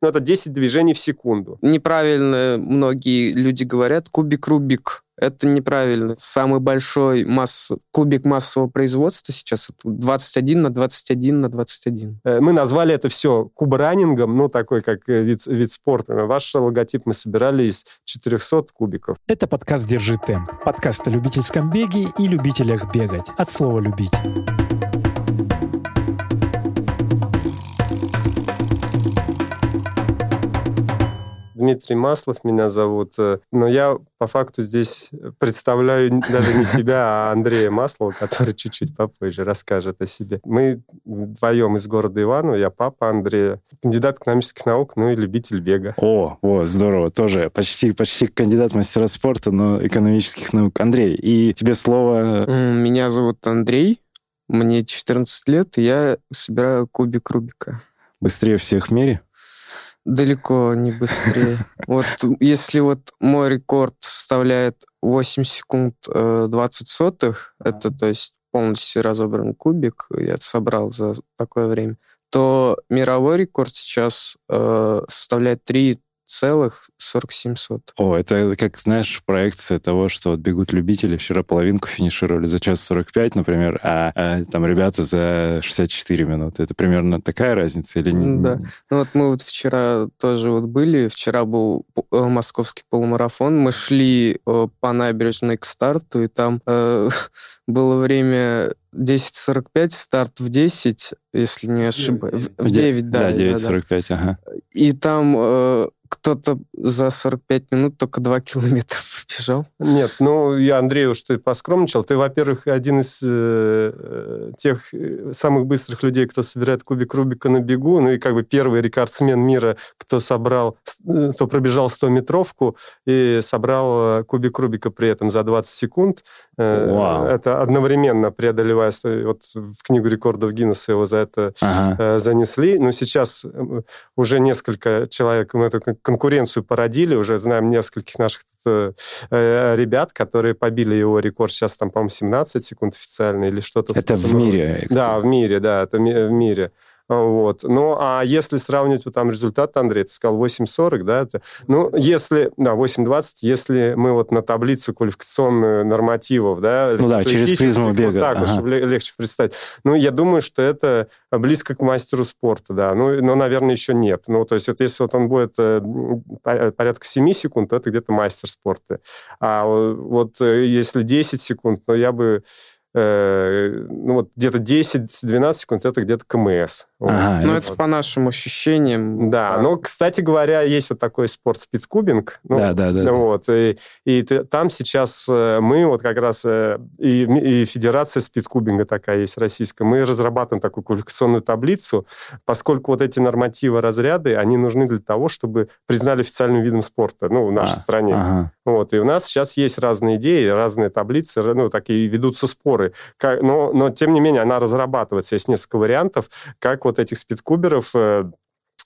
ну, это 10 движений в секунду. Неправильно многие люди говорят кубик-рубик. Это неправильно. Самый большой масс... кубик массового производства сейчас это 21 на 21 на 21. Э, мы назвали это все кубранингом, ну, такой как э, вид, вид спорта. Ваш логотип мы собирали из 400 кубиков. Это подкаст «Держи темп». Подкаст о любительском беге и любителях бегать. От слова «любить». Дмитрий Маслов меня зовут. Э, но я по факту здесь представляю даже не себя, а Андрея Маслова, который чуть-чуть попозже расскажет о себе. Мы вдвоем из города Иваново. Я папа Андрея, кандидат экономических наук, ну и любитель бега. О, о, здорово. Тоже почти, почти кандидат мастера спорта, но экономических наук. Андрей, и тебе слово... Меня зовут Андрей. Мне 14 лет, и я собираю кубик Рубика. Быстрее всех в мире? Далеко не быстрее. Вот если вот мой рекорд составляет 8 секунд 20 э, сотых, это то есть полностью разобран кубик, я собрал за такое время, то мировой рекорд сейчас э, составляет 3 целых 4700. О, это как, знаешь, проекция того, что вот бегут любители, вчера половинку финишировали за час 45, например, а, а там ребята за 64 минуты. Это примерно такая разница или не? Да. Ну вот мы вот вчера тоже вот были, вчера был э, московский полумарафон, мы шли э, по набережной к старту, и там э, было время 10.45, старт в 10, если не ошибаюсь. В 9, да. Да, 9.45, да. ага. И там э, кто-то за 45 минут только 2 километра пробежал. Нет, ну, я Андрею, что ты поскромничал. Ты, во-первых, один из э, тех э, самых быстрых людей, кто собирает кубик Рубика на бегу, ну и как бы первый рекордсмен мира, кто собрал, э, кто пробежал 100-метровку и собрал э, кубик Рубика при этом за 20 секунд. Вау. Это одновременно преодолевая, вот в книгу рекордов Гиннесса его за это ага. занесли. Но сейчас уже несколько человек, мы эту конкуренцию породили, уже знаем нескольких наших э, ребят, которые побили его рекорд. Сейчас там, по-моему, 17 секунд официально или что-то. Это в мире? Да, в мире, да, это в мире. Вот. Ну, а если сравнивать вот там результат, Андрей, ты сказал 8.40, да? Это, ну, если... Да, 8.20, если мы вот на таблицу квалификационную нормативов, да? Ну да, через призму бега. Вот так ага. чтобы легче представить. Ну, я думаю, что это близко к мастеру спорта, да. Ну, но, наверное, еще нет. Ну, то есть вот если вот он будет э, порядка 7 секунд, то это где-то мастер спорта. А вот э, если 10 секунд, то я бы Э, ну вот где-то 10-12 секунд это где-то КМС. Ага, ну, это вот. по нашим ощущениям. Да, да, но, кстати говоря, есть вот такой спорт спидкубинг. Ну, да, да, да. Вот, и, и ты, там сейчас э, мы вот как раз, э, и, и Федерация спидкубинга такая есть российская, мы разрабатываем такую квалификационную таблицу, поскольку вот эти нормативы разряды, они нужны для того, чтобы признали официальным видом спорта, ну, в нашей а, стране. Ага. Вот, и у нас сейчас есть разные идеи, разные таблицы, ну, такие ведутся споры Как, но, но, тем не менее, она разрабатывается. Есть несколько вариантов, как вот этих спидкуберов э,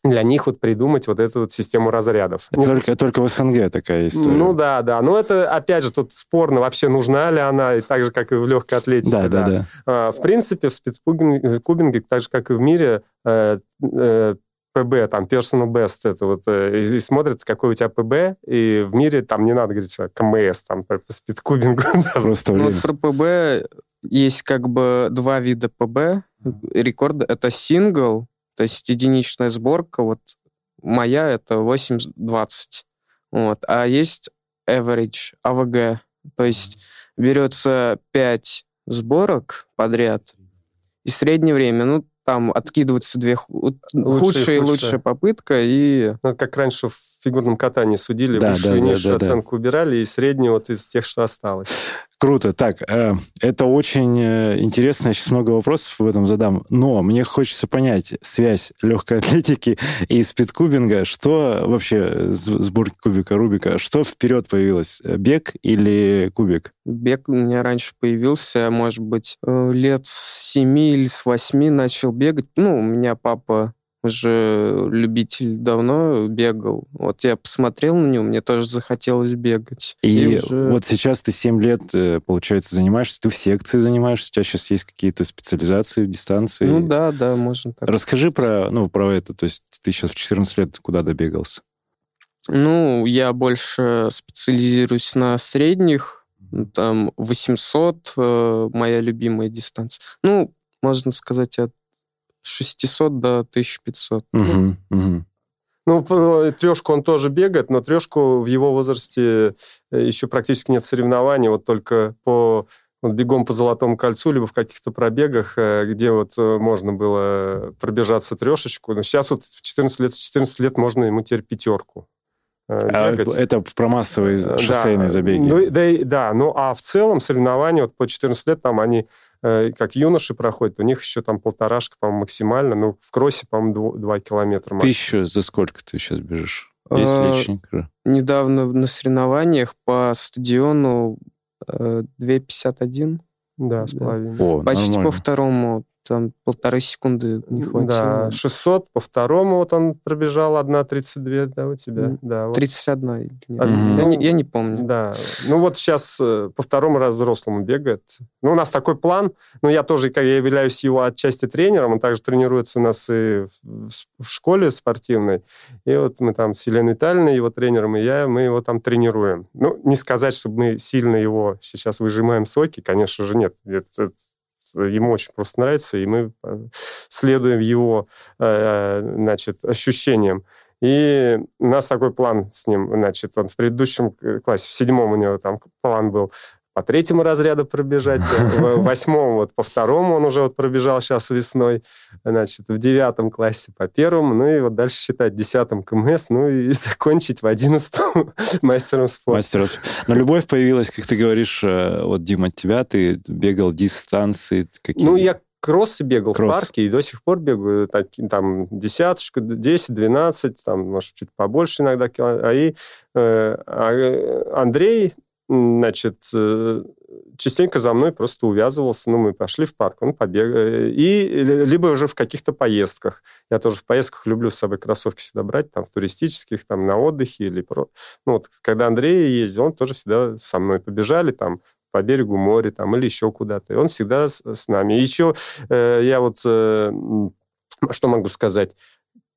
для них вот придумать вот эту вот систему разрядов. Это только, только в СНГ такая история. Ну да, да. Но это, опять же, тут спорно, вообще нужна ли она, и так же, как и в легкой атлетике. Да, да, да. да. В принципе, в спидкубинге, так же, как и в мире, э, э, ПБ, там, personal best, это вот, и, и смотрят, какой у тебя ПБ, и в мире там не надо говорить КМС, там, по спидкубингу. Просто ну, про ПБ есть как бы два вида ПБ. Рекорд — это сингл, то есть единичная сборка. Вот моя — это 8-20. Вот. А есть average, АВГ. То есть берется 5 сборок подряд, и среднее время, ну, там откидываются две худшие и лучшая попытка, и... Ну, как раньше в фигурном катании судили, да, высшую да, и низшую да, оценку да. убирали, и среднюю вот из тех, что осталось. Круто. Так, э, это очень э, интересно. Я сейчас много вопросов в этом задам. Но мне хочется понять связь легкой атлетики и спидкубинга. Что вообще сборки кубика Рубика? Что вперед появилось? Бег или кубик? Бег у меня раньше появился, может быть, э, лет с семи или с восьми начал бегать. Ну, у меня папа уже любитель давно бегал. Вот я посмотрел на него, мне тоже захотелось бегать. И, и уже... вот сейчас ты 7 лет, э, получается, занимаешься, ты в секции занимаешься, у тебя сейчас есть какие-то специализации в дистанции. Ну да, да, можно так Расскажи про, ну, про это, то есть ты сейчас в 14 лет куда добегался? Ну, я больше специализируюсь на средних, там 800 э, моя любимая дистанция. Ну, можно сказать, от 600 до 1500. Угу, угу. Ну, трешку он тоже бегает, но трешку в его возрасте э, еще практически нет соревнований, вот только по вот бегом по Золотому кольцу, либо в каких-то пробегах, э, где вот э, можно было пробежаться трешечку. Но сейчас вот в 14 лет, с 14 лет можно ему теперь пятерку. А это про массовые шоссейные да, забеги. Ну, да, да, ну а в целом соревнования вот по 14 лет там они Э, как юноши проходят, у них еще там полторашка, по-моему, максимально. Ну, в кроссе, по-моему, два километра. Ты еще за сколько ты сейчас бежишь? Есть а, личник? Недавно на соревнованиях по стадиону 2.51. Э, да, с половиной. О, Почти нормально. по второму там полторы секунды не хватило. Да, 600 по второму вот он пробежал, 1.32, да, у тебя? Mm. Да, вот. 31. Mm-hmm. Я, не, я не помню. Да, ну вот сейчас э, по второму раз взрослому бегает. Ну, у нас такой план, ну, я тоже, как я являюсь его отчасти тренером, он также тренируется у нас и в, в школе спортивной, и вот мы там с Еленой Витальевной, его тренером, и я, мы его там тренируем. Ну, не сказать, чтобы мы сильно его сейчас выжимаем соки, конечно же, нет. Это, ему очень просто нравится, и мы э, следуем его, э, значит, ощущениям. И у нас такой план с ним, значит, он в предыдущем классе, в седьмом у него там план был по третьему разряду пробежать, в восьмом вот по второму он уже вот пробежал сейчас весной, значит, в девятом классе по первому, ну и вот дальше считать десятом КМС, ну и закончить в одиннадцатом мастером спорта. Мастером. Но любовь появилась, как ты говоришь, э, вот, Дима, от тебя, ты бегал дистанции какие Ну, я кроссы бегал Кросс. в парке и до сих пор бегаю так, там десяточку, 10, 12, там, может, чуть побольше иногда. А, и, э, а Андрей значит, э, частенько за мной просто увязывался. Ну, мы пошли в парк, он побег. И либо уже в каких-то поездках. Я тоже в поездках люблю с собой кроссовки всегда брать, там, в туристических, там, на отдыхе или... Про... Ну, вот, когда Андрей ездил, он тоже всегда со мной побежали, там, по берегу моря, там, или еще куда-то. И он всегда с, с нами. Еще э, я вот... Э, что могу сказать?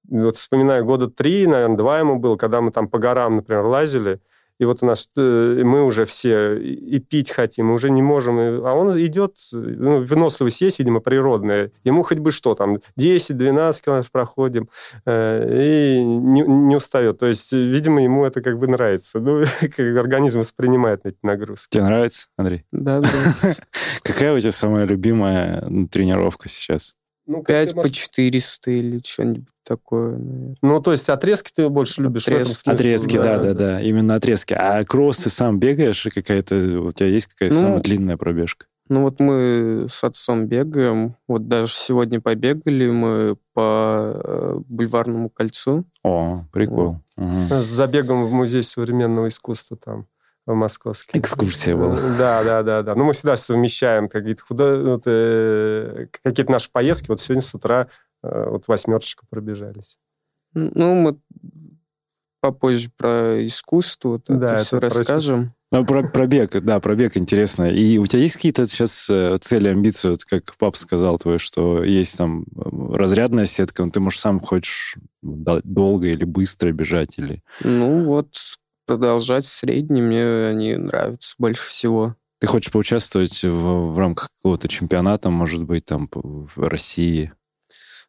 Вот вспоминаю, года три, наверное, два ему было, когда мы там по горам, например, лазили, и вот у нас э, мы уже все и пить хотим, мы уже не можем. А он идет, ну, выносливость есть, видимо, природная. Ему хоть бы что, там, 10-12 километров проходим, э, и не, не устает. То есть, видимо, ему это как бы нравится. Ну, как организм воспринимает эти нагрузки. Тебе нравится, Андрей? Да, нравится. Какая у тебя самая любимая тренировка сейчас? Ну, 5 по 400 или что-нибудь такое, наверное. Ну, то есть отрезки ты больше любишь отрезки. Отрезки, да, да, да, именно отрезки. А кроссы сам бегаешь? Какая-то, у тебя есть какая-то ну, самая длинная пробежка? Ну, вот мы с отцом бегаем. Вот даже сегодня побегали мы по э, Бульварному кольцу. О, прикол. Вот. Угу. С забегом в Музей современного искусства там московский. Экскурсия была. Да, да, да, да. Ну, мы всегда совмещаем какие-то худо... вот, э, какие-то наши поездки. Вот сегодня с утра э, вот восьмерочку пробежались. Ну, мы попозже про искусство вот да, это все расскажем. Ну, про, про бег, да, про бег интересно. И у тебя есть какие-то сейчас э, цели, амбиции, вот как папа сказал твой, что есть там э, разрядная сетка, но ты, может, сам хочешь долго или быстро бежать? Или... Ну, вот продолжать средние, мне они нравятся больше всего. Ты хочешь поучаствовать в, в рамках какого-то чемпионата, может быть, там в России?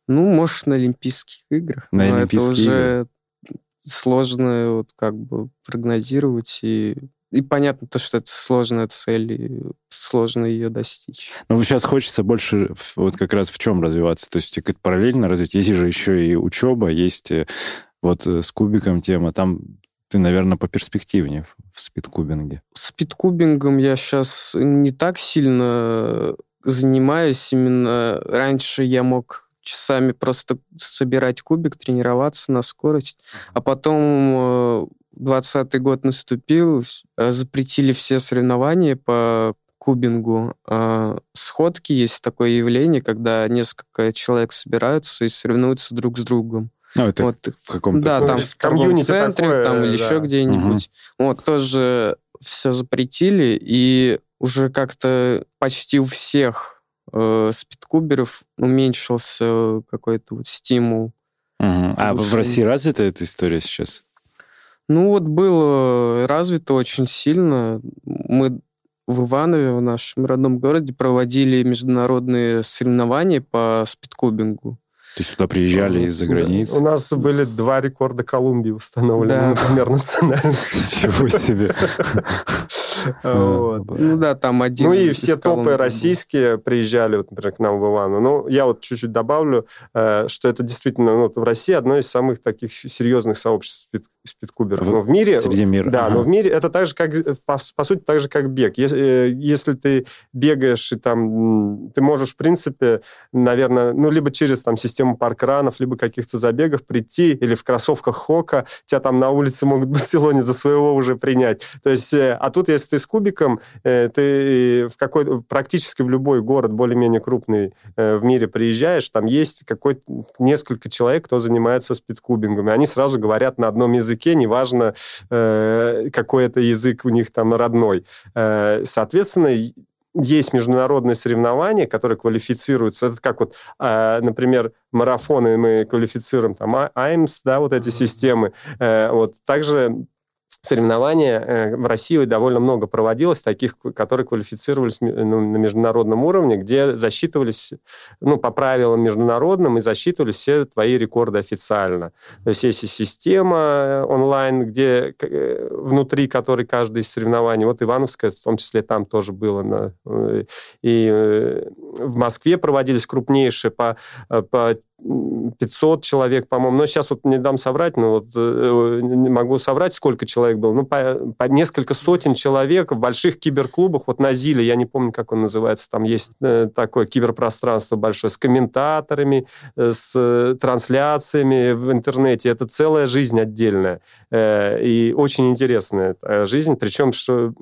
Ну, может, на Олимпийских играх. На но Олимпийские это уже игры. сложно вот как бы прогнозировать и и понятно то, что это сложная цель, и сложно ее достичь. Ну, сейчас хочется больше вот как раз в чем развиваться? То есть параллельно развить. Есть же еще и учеба, есть э, вот э, с кубиком тема. Там ты, наверное, по перспективнее в спидкубинге. Спидкубингом я сейчас не так сильно занимаюсь. Именно раньше я мог часами просто собирать кубик, тренироваться на скорость. А потом 20 год наступил, э, запретили все соревнования по кубингу. А, сходки есть такое явление, когда несколько человек собираются и соревнуются друг с другом. Ну, это вот, в каком-то... Да, там в торговом центре такое, там, или да. еще где-нибудь. Угу. Вот, тоже все запретили, и уже как-то почти у всех э, спидкуберов уменьшился какой-то вот стимул Угу. А в России развита эта история сейчас? Ну вот было развито очень сильно. Мы в Иванове, в нашем родном городе, проводили международные соревнования по спидкубингу. То есть туда приезжали из-за границы? У нас были два рекорда Колумбии установлены, да. например, национальных. Ничего себе. Ну да, там один. Ну и все топы российские приезжали, вот, например, к нам в Ивану. Ну, я вот чуть-чуть добавлю, э, что это действительно ну, в России одно из самых таких серьезных сообществ спидкуберов. Но в мире... Среди мира. Да, но в мире это так же, как, по, по сути, так же, как бег. Если, э, если ты бегаешь, и там ты можешь, в принципе, наверное, ну, либо через там систему паркранов, либо каких-то забегов прийти, или в кроссовках Хока, тебя там на улице могут в Барселоне за своего уже принять. То есть, э, а тут, если ты с кубиком, э, ты в какой практически в любой город более-менее крупный в мире приезжаешь, там есть какой несколько человек, кто занимается спидкубингом, и они сразу говорят на одном языке, неважно, э, какой это язык у них там родной. Э, соответственно, есть международные соревнования, которые квалифицируются. Это как вот, э, например, марафоны мы квалифицируем, там, АИМС, да, вот эти mm-hmm. системы. Э, вот также соревнования э, в России довольно много проводилось, таких, которые квалифицировались ну, на международном уровне, где засчитывались, ну, по правилам международным, и засчитывались все твои рекорды официально. То есть есть и система э, онлайн, где э, внутри которой каждое из соревнований, вот Ивановская, в том числе там тоже было, на, и в Москве проводились крупнейшие по, по 500 человек, по-моему. Но сейчас вот не дам соврать, но вот э, не могу соврать, сколько человек было. Ну, по, по несколько сотен человек в больших киберклубах. Вот на Зиле, я не помню, как он называется, там есть э, такое киберпространство большое с комментаторами, э, с трансляциями в интернете. Это целая жизнь отдельная. И очень интересная жизнь. Причем, что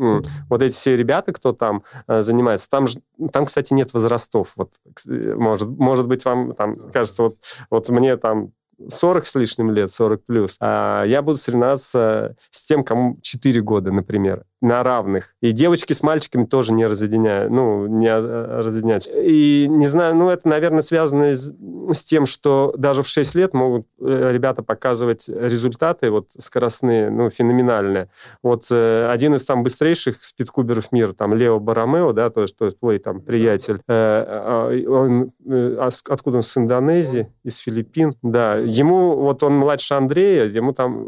вот эти все ребята, кто там занимается, там, там кстати, нет возрастов. Вот, может, может быть, вам там кажется, вот, вот мне там 40 с лишним лет, 40 плюс, а я буду соревноваться с тем, кому 4 года, например на равных. И девочки с мальчиками тоже не разъединяют, ну, не а, разъединяют. И не знаю, ну, это, наверное, связано с, с тем, что даже в 6 лет могут э, ребята показывать результаты вот скоростные, ну, феноменальные. Вот э, один из там быстрейших спидкуберов мира, там, Лео Барамео, да, то, что твой там приятель, э, а, он, э, откуда он, с Индонезии, из Филиппин, да, ему, вот он младше Андрея, ему там,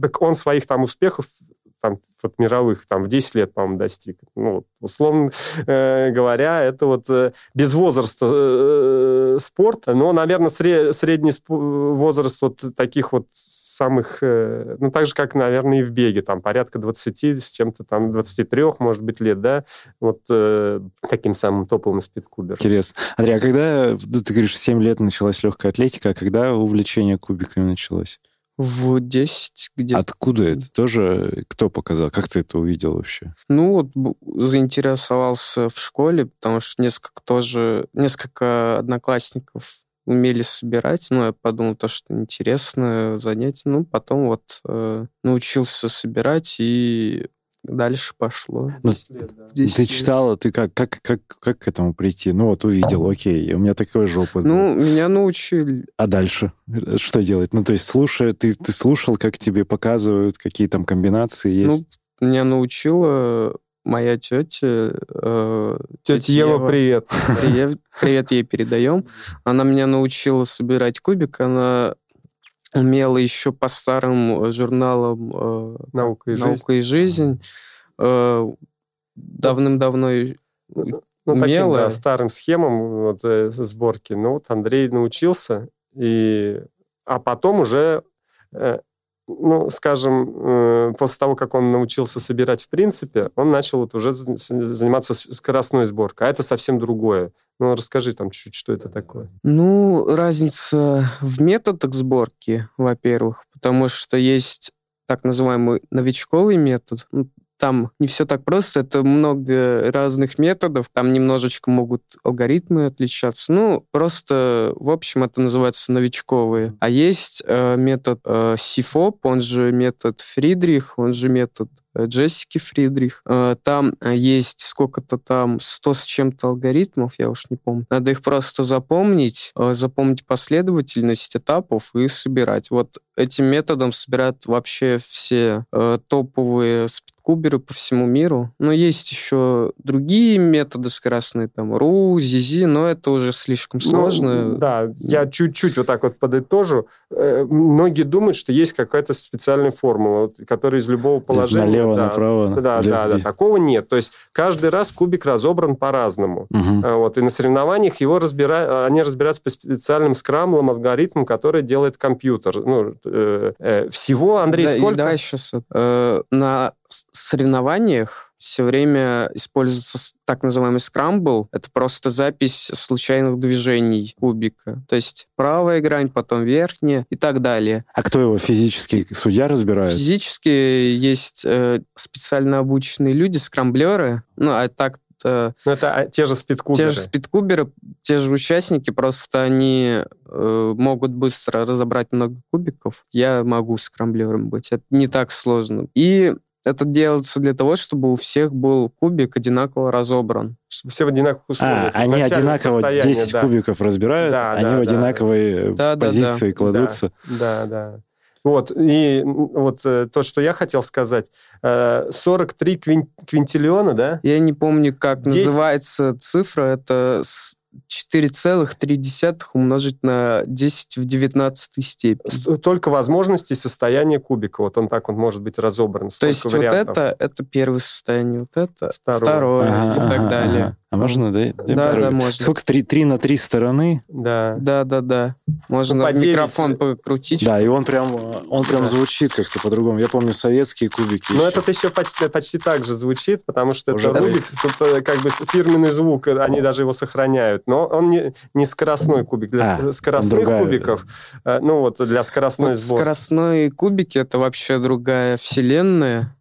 так он своих там успехов там, вот мировых там в 10 лет, по-моему, достиг. Ну, условно э, говоря, это вот э, без возраста э, спорт, но, наверное, сре- средний возраст вот таких вот самых, э, ну, так же, как, наверное, и в беге, там, порядка 20 с чем-то там, 23, может быть, лет, да, вот э, таким самым топовым спидкубером. Интересно. Андрей, а когда, ты говоришь, 7 лет началась легкая атлетика, а когда увлечение кубиками началось? В 10 где Откуда это? Тоже кто показал? Как ты это увидел вообще? Ну, вот заинтересовался в школе, потому что несколько тоже, несколько одноклассников умели собирать. Ну, я подумал, то, что интересное занятие. Ну, потом вот э, научился собирать и дальше пошло. Ну, лет, да. Ты читала, ты как, как, как, как к этому прийти? Ну вот увидел, окей, у меня такой же опыт. Ну, был. меня научили. А дальше что делать? Ну, то есть слушай, ты, ты слушал, как тебе показывают, какие там комбинации есть? Ну, меня научила моя тетя. Э, тетя, тетя Ева, Ева, привет. Привет, привет ей передаем. Она меня научила собирать кубик. Она умела еще по старым э, журналам э, «Наука и жизнь», Наука и жизнь э, давным-давно ну, ну, таким, да, старым схемам вот, э, сборки. Ну, вот Андрей научился, и... а потом уже э, ну, скажем, э, после того, как он научился собирать в принципе, он начал вот уже заниматься скоростной сборкой. А это совсем другое. Ну, расскажи там чуть-чуть, что это такое. Ну, разница в методах сборки, во-первых, потому что есть так называемый новичковый метод. Там не все так просто, это много разных методов, там немножечко могут алгоритмы отличаться. Ну, просто, в общем, это называется новичковые. А есть э, метод э, SIFOP, он же метод Фридрих, он же метод э, Джессики Фридрих. Э, там есть сколько-то там, 100 с чем-то алгоритмов, я уж не помню. Надо их просто запомнить, запомнить последовательность этапов и собирать. Вот этим методом собирают вообще все топовые куберы по всему миру. Но есть еще другие методы скоростные, там, РУ, ЗИЗИ, но это уже слишком ну, сложно. Ну, да, я чуть-чуть вот так вот подытожу. Э, многие думают, что есть какая-то специальная формула, которая из любого положения... Налево, да, направо. Да, да, да, такого нет. То есть каждый раз кубик разобран по-разному. Угу. Вот, и на соревнованиях его разбира... они разбираются по специальным скрамблам, алгоритмам, которые делает компьютер. Ну, э, э, всего, Андрей, да, сколько? Да, сейчас э, на соревнованиях все время используется так называемый скрамбл. Это просто запись случайных движений кубика. То есть правая грань, потом верхняя и так далее. А кто его физически? Судья разбирает? Физически есть э, специально обученные люди, скрамблеры. Ну, а так ну, это а, те же спидкуберы. Те же спидкуберы, те же участники, просто они э, могут быстро разобрать много кубиков. Я могу скрамблером быть. Это не так сложно. И это делается для того, чтобы у всех был кубик одинаково разобран. Чтобы все в одинаковых а, условиях. А, они одинаково 10 да. кубиков разбирают, да, они да, в одинаковые да. позиции да, кладутся. Да, да. Вот, и вот э, то, что я хотел сказать, 43 э, квинтиллиона, да? Я не помню, как 10... называется цифра, это 4,3 умножить на 10 в 19 степени. Только возможности состояния кубика. Вот он так он может быть разобран. То есть вариантов. вот это, это первое состояние, вот это второе, второе ага, и так ага, далее. Ага. А можно, да? Да, да, можно. Сколько? Три, три на три стороны? Да. Да, да, да. Можно ну, микрофон покрутить. Да, и он прям, он прям да. звучит как-то по-другому. Я помню советские кубики. Ну, этот еще почти, почти так же звучит, потому что Уже это Рубикс, тут э, как бы фирменный звук, они даже его сохраняют. Но он не, не скоростной кубик. Для а, скоростных другая. кубиков, э, ну вот для скоростной вот сборки. Скоростные кубики — это вообще другая вселенная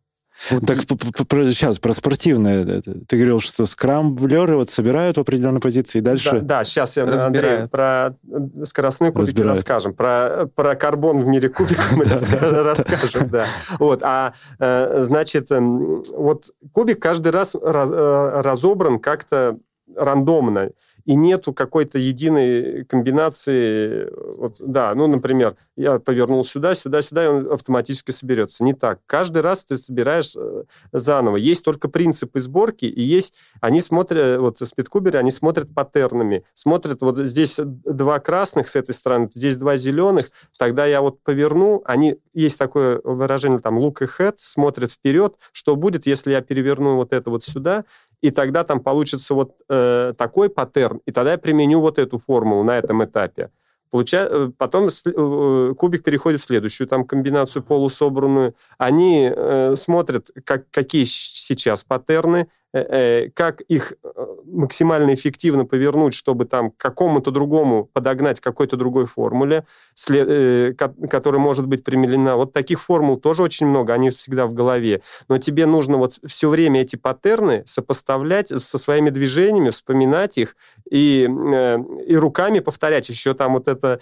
так сейчас про спортивное. Ты говорил, что скрамблеры вот собирают в определенной позиции и дальше... Да, да сейчас я, Андрей, про скоростные кубики Разбирают. расскажем. Про, про карбон в мире кубиков мы расскажем, да. Вот, а, э, значит, эм, вот кубик каждый раз э, разобран как-то рандомно и нету какой-то единой комбинации. Вот, да, ну, например, я повернул сюда, сюда, сюда, и он автоматически соберется. Не так. Каждый раз ты собираешь э, заново. Есть только принципы сборки, и есть... Они смотрят, вот спидкуберы, они смотрят паттернами. Смотрят, вот здесь два красных с этой стороны, здесь два зеленых, тогда я вот поверну, они... Есть такое выражение, там, look ahead, смотрят вперед, что будет, если я переверну вот это вот сюда, и тогда там получится вот э, такой паттерн, и тогда я применю вот эту формулу на этом этапе. Получа... Э, потом э, кубик переходит в следующую там комбинацию полусобранную. Они э, смотрят, как, какие сейчас паттерны, как их э, максимально эффективно повернуть, чтобы там к какому-то другому подогнать какой-то другой формуле, которая может быть применена. Вот таких формул тоже очень много, они всегда в голове. Но тебе нужно вот все время эти паттерны сопоставлять со своими движениями, вспоминать их и, и руками повторять. Еще там вот это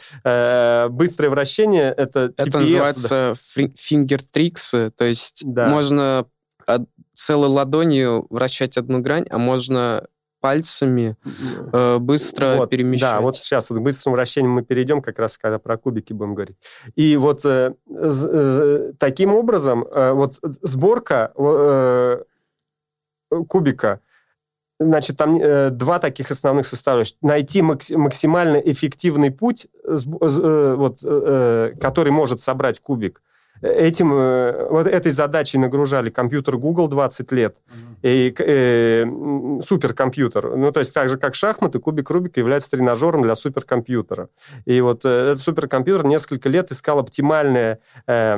быстрое вращение, это Это TPS, называется да. finger tricks, то есть да. можно целой ладонью вращать одну грань, а можно пальцами э, быстро вот, перемещать. Да, вот сейчас вот быстрым вращением мы перейдем, как раз когда про кубики будем говорить. И вот э, э, таким образом э, вот сборка э, кубика, значит, там э, два таких основных составляющих. Найти максимально эффективный путь, э, вот, э, который может собрать кубик – этим, э, вот этой задачей нагружали компьютер Google 20 лет и э, суперкомпьютер. Ну, то есть так же, как шахматы, кубик Рубика является тренажером для суперкомпьютера. И вот э, этот суперкомпьютер несколько лет искал оптимальное э,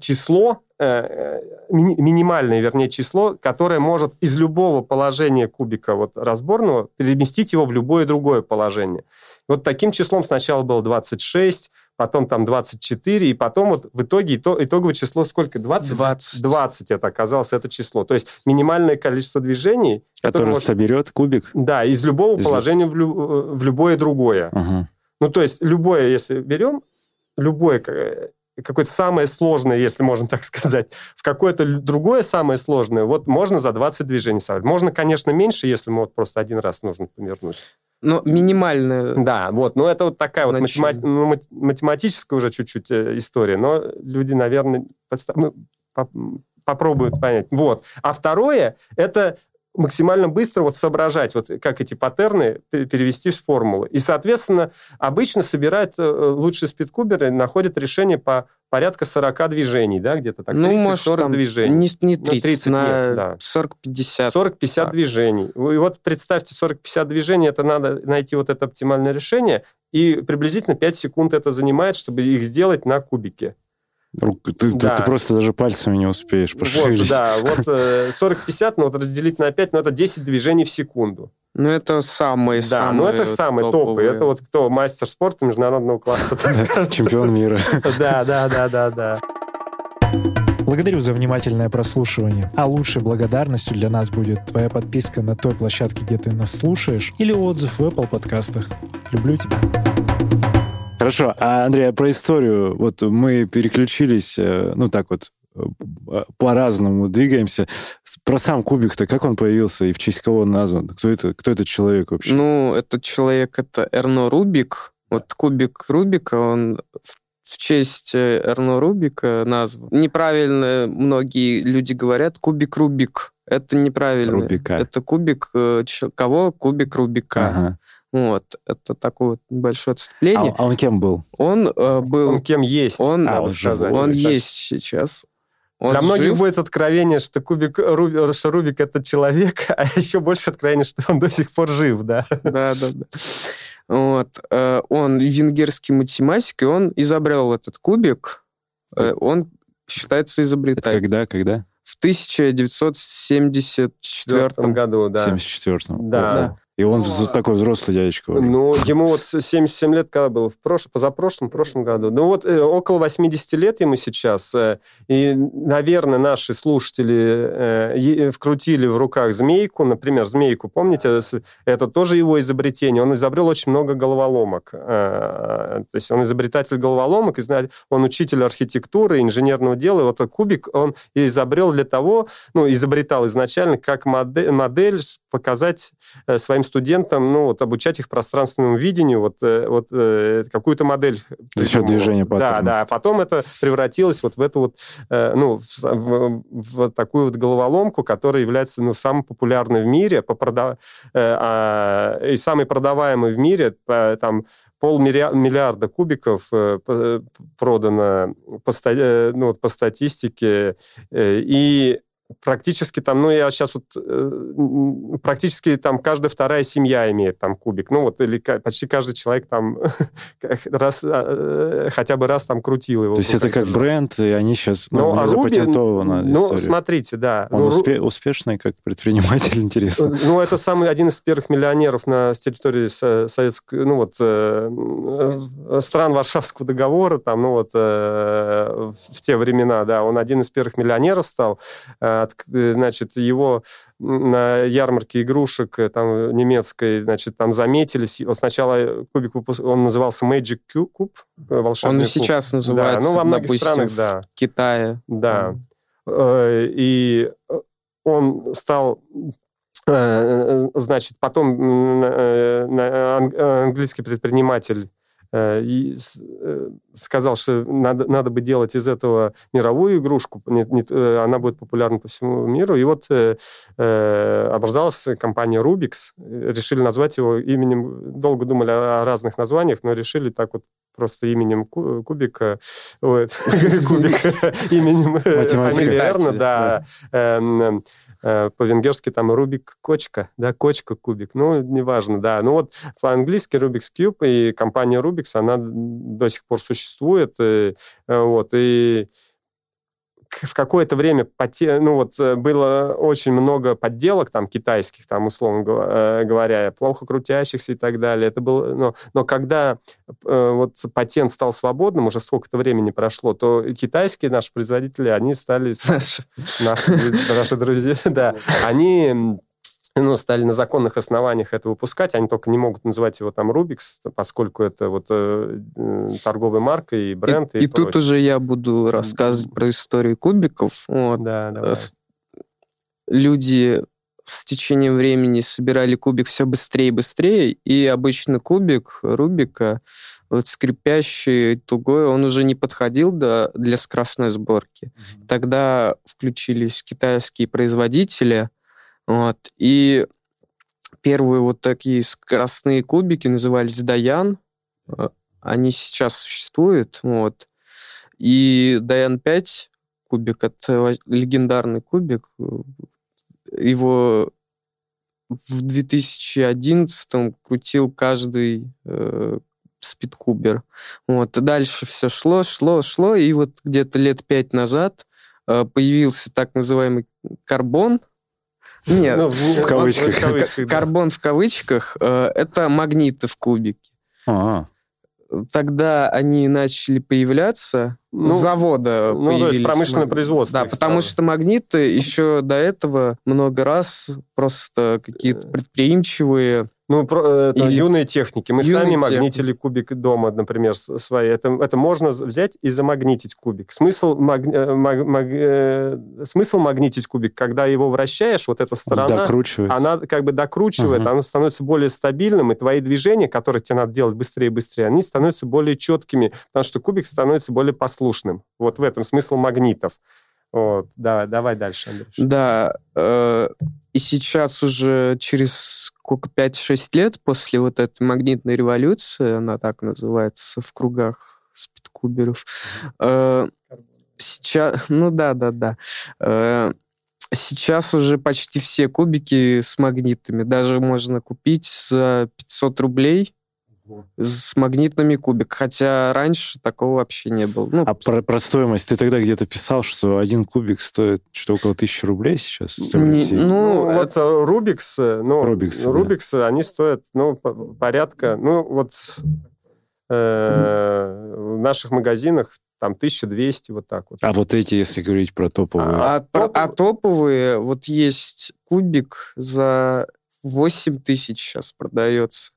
число, э, ми- минимальное, вернее, число, которое может из любого положения кубика вот, разборного переместить его в любое другое положение. Вот таким числом сначала было 26, потом там 24, и потом вот в итоге итоговое число сколько? 20? 20. 20 это оказалось это число. То есть минимальное количество движений... Которое может, соберет кубик? Да, из любого из... положения в, лю, в любое другое. Угу. Ну, то есть любое, если берем, любое какое-то самое сложное, если можно так сказать, в какое-то другое самое сложное, вот можно за 20 движений собрать. Можно, конечно, меньше, если мы вот просто один раз нужно повернуть. Но минимальная. Да, вот. Но это вот такая вот математи... ну, математическая уже чуть-чуть э, история. Но люди, наверное, подстав... ну, по попробуют понять. Вот. А второе, это максимально быстро вот соображать, вот как эти паттерны перевести в формулы. И, соответственно, обычно собирают э, лучшие спидкуберы, находят решение по порядка 40 движений, да, где-то так, 30-40 ну, может, там движений. Не, не 30, ну, 30 на нет, да. 40-50. 40-50 движений. И вот представьте, 40-50 движений, это надо найти вот это оптимальное решение, и приблизительно 5 секунд это занимает, чтобы их сделать на кубике. Ты, да. ты, ты просто даже пальцами не успеешь пошевелить. Вот, да, вот 40-50, ну вот разделить на 5, ну это 10 движений в секунду. Ну, это самые, да, самые ну это самые топовые. топы. Это вот кто мастер спорта международного класса. Чемпион мира. Да, да, да, да, да. Благодарю за внимательное прослушивание. А лучшей благодарностью для нас будет твоя подписка на той площадке, где ты нас слушаешь, или отзыв в Apple подкастах. Люблю тебя. Хорошо, а, Андрей, а про историю. Вот мы переключились, э, ну так вот, э, по-разному двигаемся. Про сам кубик-то, как он появился и в честь кого он назван? Кто это, кто этот человек вообще? Ну, этот человек, это Эрно Рубик. Вот кубик Рубика, он в честь э, Эрно Рубика назван. Неправильно многие люди говорят кубик Рубик. Это неправильно. Рубика. Это кубик кого? Кубик Рубика. Ага. Вот, это такое вот небольшое отступление. А, а он кем был? Он э, был... Он кем есть? Он, а, он, сказать, он есть сейчас. Он Для жив. многих будет откровение, что кубик Руби, что Рубик это человек, а еще больше откровение, что он до сих пор жив, да? Да, да, да. Вот. Э, он венгерский математик, и он изобрел этот кубик. Э, он считается изобретателем. Это когда, когда? В 1974 году, да. 74 Да. да. И он ну, такой взрослый дядечка. Уже. Ну, ему вот 77 лет, когда был, в прошлом, позапрошлом, прошлом году. Ну, вот э, около 80 лет ему сейчас. Э, и, наверное, наши слушатели э, вкрутили в руках змейку, например, змейку, помните? Это тоже его изобретение. Он изобрел очень много головоломок. Э, то есть он изобретатель головоломок, и, он учитель архитектуры, инженерного дела. И вот кубик он изобрел для того, ну, изобретал изначально, как модель, модель показать э, своим студентам, ну, вот, обучать их пространственному видению, вот, э, вот э, какую-то модель. За счет движения паттерна. Да, да. Потом это превратилось вот в эту вот, ну, в, в, в такую вот головоломку, которая является, ну, самой популярной в мире, по прода... а, и самой продаваемой в мире, по, там, полмиллиарда кубиков продано по, ну, по статистике. И практически там, ну, я сейчас вот, э, практически там каждая вторая семья имеет там кубик. Ну, вот, или почти каждый человек там раз, э, хотя бы раз там крутил его. То есть это как бренд, и они сейчас, ну, ну а запатентована Ну, история. смотрите, да. Он ну, успе- успешный как предприниматель, интересно. Ну, это самый один из первых миллионеров на территории советской, ну, вот, э, стран Варшавского договора, там, ну, вот, в те времена, да, он один из первых миллионеров стал, Э, значит, его на ярмарке игрушек э, там немецкой, значит, там заметились. Вот сначала кубик выпуск... он назывался Magic Cube, э, волшебный Он куб. сейчас называется, да, ну, во многих допустим, странах, да. в Китае. Да. И он стал значит, потом английский предприниматель сказал, что надо, надо бы делать из этого мировую игрушку, не, не, э, она будет популярна по всему миру. И вот э, э образовалась компания Rubix, решили назвать его именем, долго думали о разных названиях, но решили так вот просто именем Кубика, Кубика, именем фамилии Эрна, да, эм, э, по-венгерски там Рубик Кочка, да, Кочка Кубик, ну, неважно, да. Ну вот по-английски Rubik's Cube и компания Rubix, она до сих пор существует существует. И, э, вот, и в какое-то время поте... ну, вот, э, было очень много подделок там китайских, там, условно э, говоря, плохо крутящихся и так далее. Это было, но, но когда вот патент стал свободным, уже сколько-то времени прошло, то китайские наши производители, они стали... Наши друзья, да. Они ну, стали на законных основаниях это выпускать, они только не могут называть его там Рубикс, поскольку это вот э, торговая марка и бренд. И, и, и тут уже я буду рассказывать про историю кубиков. Вот. Да, давай. Люди с течением времени собирали кубик все быстрее и быстрее, и обычный кубик Рубика, вот скрипящий, тугой, он уже не подходил до, для скоростной сборки. Mm-hmm. Тогда включились китайские производители, вот, и первые вот такие скоростные кубики назывались Даян, э, они сейчас существуют, вот, и Даян 5 кубик, это легендарный кубик, его в 2011 крутил каждый э, спидкубер. Вот. дальше все шло, шло, шло, и вот где-то лет пять назад э, появился так называемый карбон. Нет, ну, в, в кавычках. В кавычках карбон в кавычках. Э, это магниты в кубике. А-а тогда они начали появляться, ну, с завода Ну, то есть промышленное производство. Да, потому стало. что магниты еще до этого много раз просто какие-то предприимчивые ну, про, это Или... юные техники. Мы юные сами техники. магнитили кубик дома, например, свои. Это, это можно взять и замагнитить кубик. Смысл, маг, э, маг, маг, э, смысл магнитить кубик, когда его вращаешь, вот эта сторона, она как бы докручивает, угу. она становится более стабильным, и твои движения, которые тебе надо делать быстрее и быстрее, они становятся более четкими, потому что кубик становится более послушным. Вот в этом смысл магнитов. Вот, давай, давай дальше, Андрей. Да, э, и сейчас уже через сколько, 5-6 лет после вот этой магнитной революции, она так называется в кругах спидкуберов, э, сейчас, ну да, да, да, э, сейчас уже почти все кубики с магнитами, даже можно купить за 500 рублей, с магнитными кубик, хотя раньше такого вообще не было. Ну, а про, про стоимость ты тогда где-то писал, что один кубик стоит что около тысячи рублей сейчас? Не, ну, ну, вот это... Рубикс, ну, Рубикс, Рубикс да. они стоят, ну, порядка, ну, вот э, в наших магазинах там 1200, вот так вот. А вот эти, если говорить про топовые? А, а, топ... а топовые, вот есть кубик за 8 тысяч сейчас продается.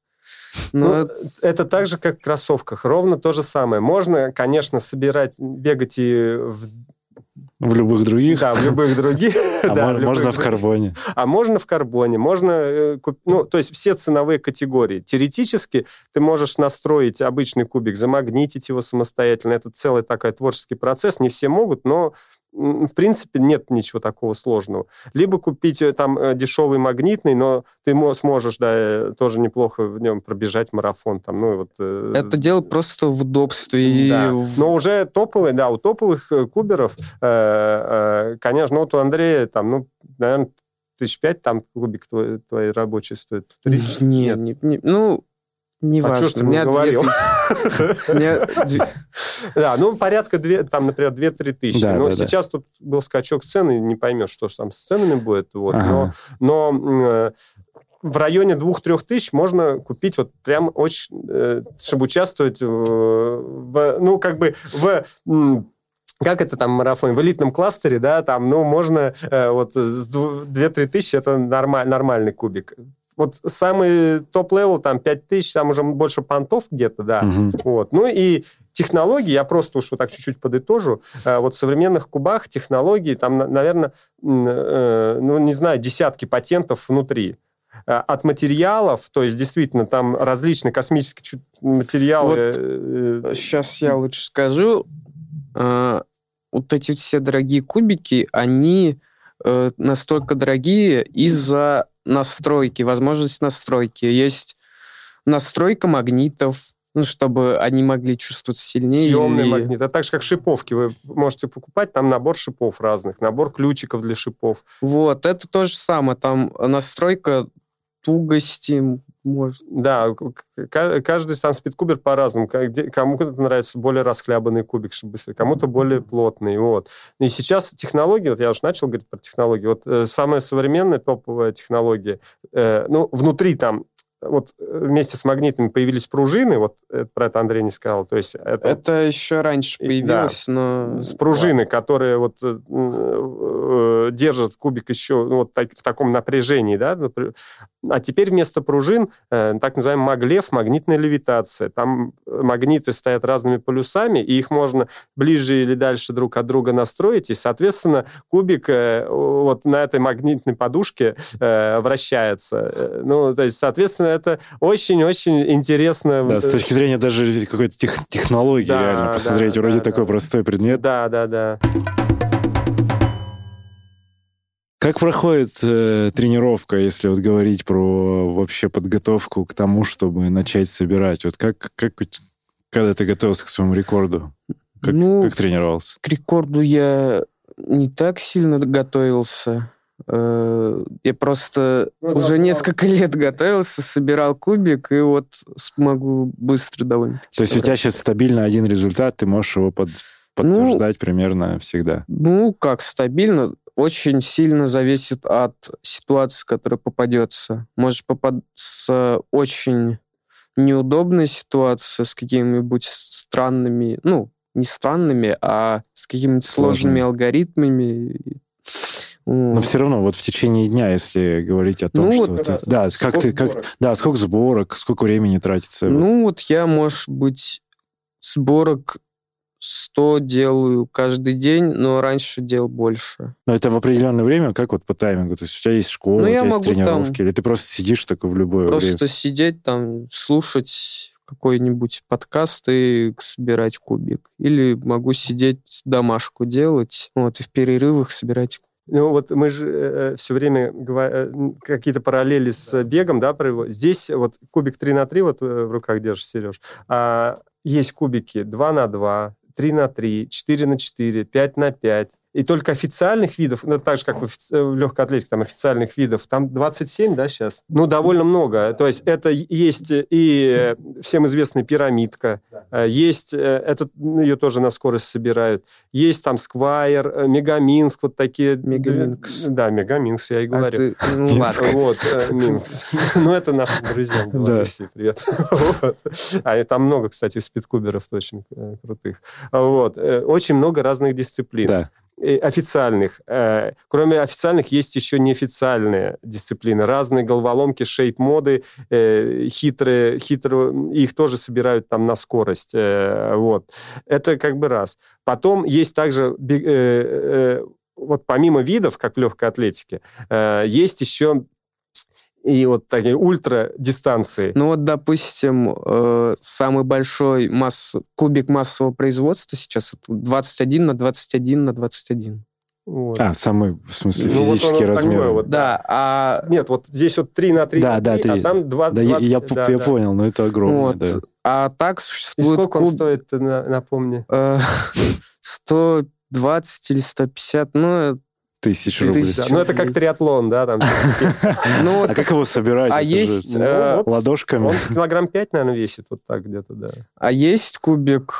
Но... Ну, это так же, как в кроссовках. Ровно то же самое. Можно, конечно, собирать, бегать и в в любых других? Да, в любых других. А да, можно, можно в карбоне. А можно в карбоне. Можно, э, ну, то есть все ценовые категории. Теоретически ты можешь настроить обычный кубик, замагнитить его самостоятельно. Это целый такой творческий процесс. Не все могут, но в принципе, нет ничего такого сложного. Либо купить э, там э, дешевый магнитный, но ты сможешь, да, э, тоже неплохо в нем пробежать марафон. Там, ну, вот, Это дело просто в удобстве. Да. В... Но уже топовые, да, у топовых куберов, конечно, вот у Андрея там, ну, наверное, тысяч пять там кубик твой, твой рабочий стоит. Нет, нет. Не, не, ну, не а важно. что ты мне говорил? Да, ну, порядка, там, например, 2-3 тысячи. Но сейчас тут был скачок цены, не поймешь, что же там с ценами будет. Но э, в районе 2-3 тысяч можно купить вот прям очень, э, чтобы участвовать в, ну, как бы в как это там марафон, в элитном кластере, да, там, ну, можно э, вот с 2-3 тысячи, это нормаль, нормальный кубик вот самый top level, там, 5000, там уже больше понтов где-то, да. Угу. Вот. Ну и технологии, я просто уж вот так чуть-чуть подытожу, э, вот в современных кубах технологии, там, наверное, э, ну, не знаю, десятки патентов внутри э, от материалов, то есть действительно там различные космические материалы. Вот сейчас я лучше скажу. Вот эти все дорогие кубики, они настолько дорогие из-за настройки, возможность настройки. Есть настройка магнитов, ну, чтобы они могли чувствовать сильнее. Съемный или... магнит. Это так же, как шиповки. Вы можете покупать там набор шипов разных, набор ключиков для шипов. Вот, это то же самое. Там настройка тугости, может. Да, каждый там спидкубер по-разному. Кому-то нравится более расхлябанный кубик, чтобы быстрее, кому-то более плотный. Вот. И сейчас технологии, вот я уже начал говорить про технологии, вот э, самая современная топовая технология, э, ну, внутри там вот э, вместе с магнитами появились пружины, вот это, про это Андрей не сказал. То есть это, это еще раньше появилось, да, но... Пружины, которые вот э, э, держит кубик еще ну, вот так, в таком напряжении, да, а теперь вместо пружин э, так называемый маглев, магнитная левитация. Там магниты стоят разными полюсами, и их можно ближе или дальше друг от друга настроить, и, соответственно, кубик э, вот на этой магнитной подушке э, вращается. Э, ну, то есть, соответственно, это очень-очень интересно. Да, с точки зрения даже какой-то тех, технологии да, реально посмотреть, да, вроде да, такой да. простой предмет. Да, да, да. Как проходит э, тренировка, если вот говорить про вообще подготовку к тому, чтобы начать собирать? Вот как, как когда ты готовился к своему рекорду? Как, ну, как тренировался? К рекорду я не так сильно готовился. Э, я просто ну, уже да, несколько лет готовился, собирал кубик, и вот смогу быстро довольно. То есть у тебя сейчас стабильно один результат, ты можешь его под, ну, подтверждать ну, примерно всегда? Ну, как стабильно? очень сильно зависит от ситуации, которая попадется. Может попасться очень неудобная ситуация с какими-нибудь странными, ну, не странными, а с какими-то сложными алгоритмами. Но все равно, вот в течение дня, если говорить о том, ну, что... Вот, ты, да, как ты, как, да, сколько сборок, сколько времени тратится? Ну, вот я, может быть, сборок 100 делаю каждый день, но раньше делал больше. Но это в определенное время, как вот по таймингу? То есть у тебя есть школа, ну, у тебя есть тренировки, там, или ты просто сидишь такой в любое просто время? Просто сидеть там, слушать какой-нибудь подкаст и собирать кубик. Или могу сидеть домашку делать, вот, и в перерывах собирать кубик. Ну вот мы же э, все время э, какие-то параллели с бегом, да, Здесь вот кубик 3 на 3 вот э, в руках держишь, Сереж. А есть кубики 2 на 2, 3 на 3, 4 на 4, 5 на 5. И только официальных видов, ну, так же, как в, в легкой атлетике, там официальных видов, там 27, да, сейчас? Ну, довольно много. То есть это есть и всем известная пирамидка, э, есть, э, этот, ну, ее тоже на скорость собирают, есть там Сквайр, э, Мегаминск, вот такие... Мегаминкс. Да, Мегаминкс, я и а говорю. А ты... Ну, ладно. Вот, Минкс. Ну, это нашим друзьям Беларуси, привет. А там много, кстати, спидкуберов очень крутых. Вот. Очень много разных дисциплин. Да официальных. Э, кроме официальных есть еще неофициальные дисциплины. Разные головоломки, шейп-моды, э, хитрые, хитрые, их тоже собирают там на скорость. Э, вот. Это как бы раз. Потом есть также вот помимо видов, как в легкой атлетике, есть еще и вот такие ультра-дистанции. Ну вот, допустим, э, самый большой масс... кубик массового производства сейчас это 21 на 21 на 21. Вот. А, самый, в смысле, ну, физический вот размер. Такой, вот, да, а... Нет, вот здесь вот 3 на 3 да, на 3, да, 3. а там 2 да, 20... Я, да, я да. понял, но это огромное, вот. да. А так существует... И сколько куб... он стоит, напомни? 120 или 150, ну, тысяч рублей. Тысяч, ну, это как триатлон, да? Там, ну, а как его собирать? А есть... Э, ладошками? Он килограмм 5, наверное, весит вот так где-то, да. А есть кубик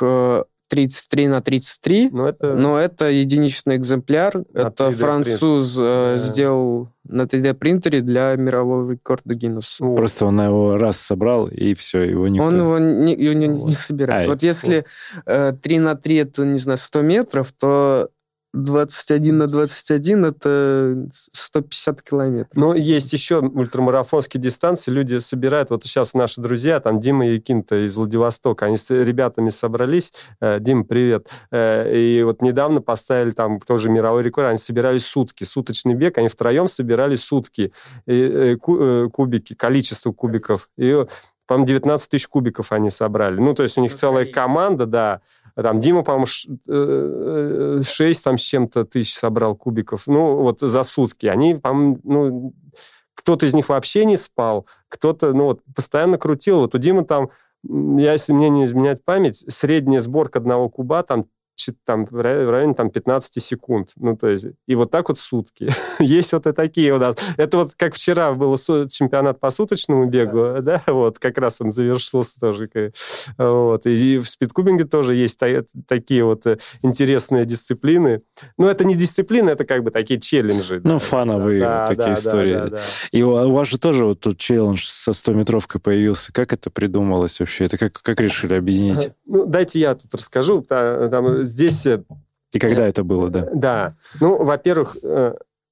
33 э, на 33, но это, но это единичный экземпляр. Это француз э, да. сделал на 3D-принтере для мирового рекорда Гиннесса. Просто он его раз собрал, и все, его никто... Он его не, его не, не собирает. А, вот если э, 3 на 3 это, не знаю, 100 метров, то 21 на 21 это 150 километров. Но есть еще ультрамарафонские дистанции. Люди собирают, вот сейчас наши друзья, там Дима и Кинта из Владивостока, они с ребятами собрались. Э, Дим, привет. Э, и вот недавно поставили там тоже мировой рекорд. Они собирали сутки, суточный бег. Они втроем собирали сутки э, кубики, количество кубиков. И, по-моему, 19 тысяч кубиков они собрали. Ну, то есть у них целая команда, да. Там Дима, по-моему, 6 э, э, там с чем-то тысяч собрал кубиков. Ну, вот за сутки. Они, по-моему, ну, кто-то из них вообще не спал, кто-то, ну, вот, постоянно крутил. Вот у Димы там, я, если мне не изменять память, средняя сборка одного куба там там, в районе там, 15 секунд. Ну, то есть, и вот так вот сутки. Есть вот и такие у нас. Это вот как вчера был чемпионат по суточному бегу, да, вот, как раз он завершился тоже. Вот. И в спидкубинге тоже есть такие вот э, интересные дисциплины. Ну, это не дисциплины, это как бы такие челленджи. Ну, да. фановые да, вот такие да, истории. Да, да, да. И у вас же тоже вот тут челлендж со 100-метровкой появился. Как это придумалось вообще? Это как, как решили объединить? Ну, дайте я тут расскажу. Там, там здесь э, И когда это было, да? Да. Ну, во-первых,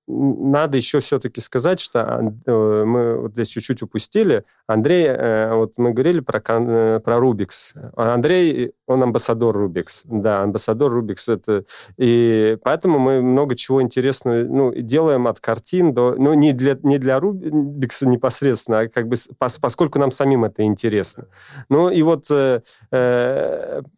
надо еще все-таки сказать, что э, мы вот здесь чуть-чуть упустили. Андрей, э, вот мы говорили про, э, про Рубикс. Андрей, он амбассадор Рубикс. Да, амбассадор Рубикс. Это, и поэтому мы много чего интересного ну, делаем от картин до... Ну, не для, не для Рубикса непосредственно, а как бы поскольку нам самим это интересно. Ну, и вот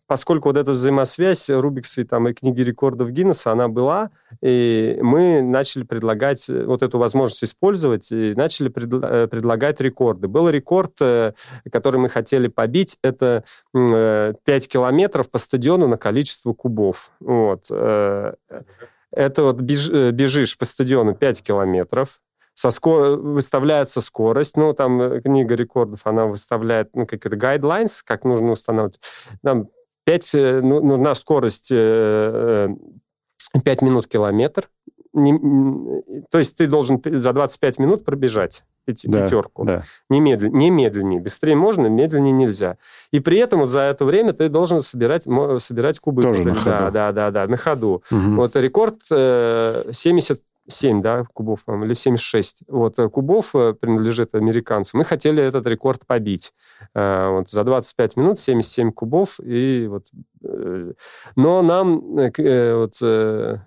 поскольку вот эта взаимосвязь Рубикса и, там, и книги рекордов Гиннесса, она была, и мы начали предлагать э, вот эту возможность использовать, и начали пред, предлагать рекорды. Был рекорд, э, который мы хотели побить, это 5 э, километров по стадиону на количество кубов. Вот. Это вот беж, бежишь по стадиону 5 километров, со скор... выставляется скорость, ну, там книга рекордов, она выставляет, ну, какие-то guidelines, как нужно устанавливать. Там 5, ну, нужна скорость 5 минут километр, не, то есть ты должен за 25 минут пробежать да, пятерку. Да. Не, медлен, не медленнее. Быстрее можно, медленнее нельзя. И при этом вот за это время ты должен собирать, собирать кубы. Тоже на ходу. Да, да, да, да, на ходу. Угу. Вот рекорд 70 э, 7, да, кубов, или 76. Вот э, кубов э, принадлежит американцу. Мы хотели этот рекорд побить. Вот за 25 минут 77 кубов. И вот... Но нам вот,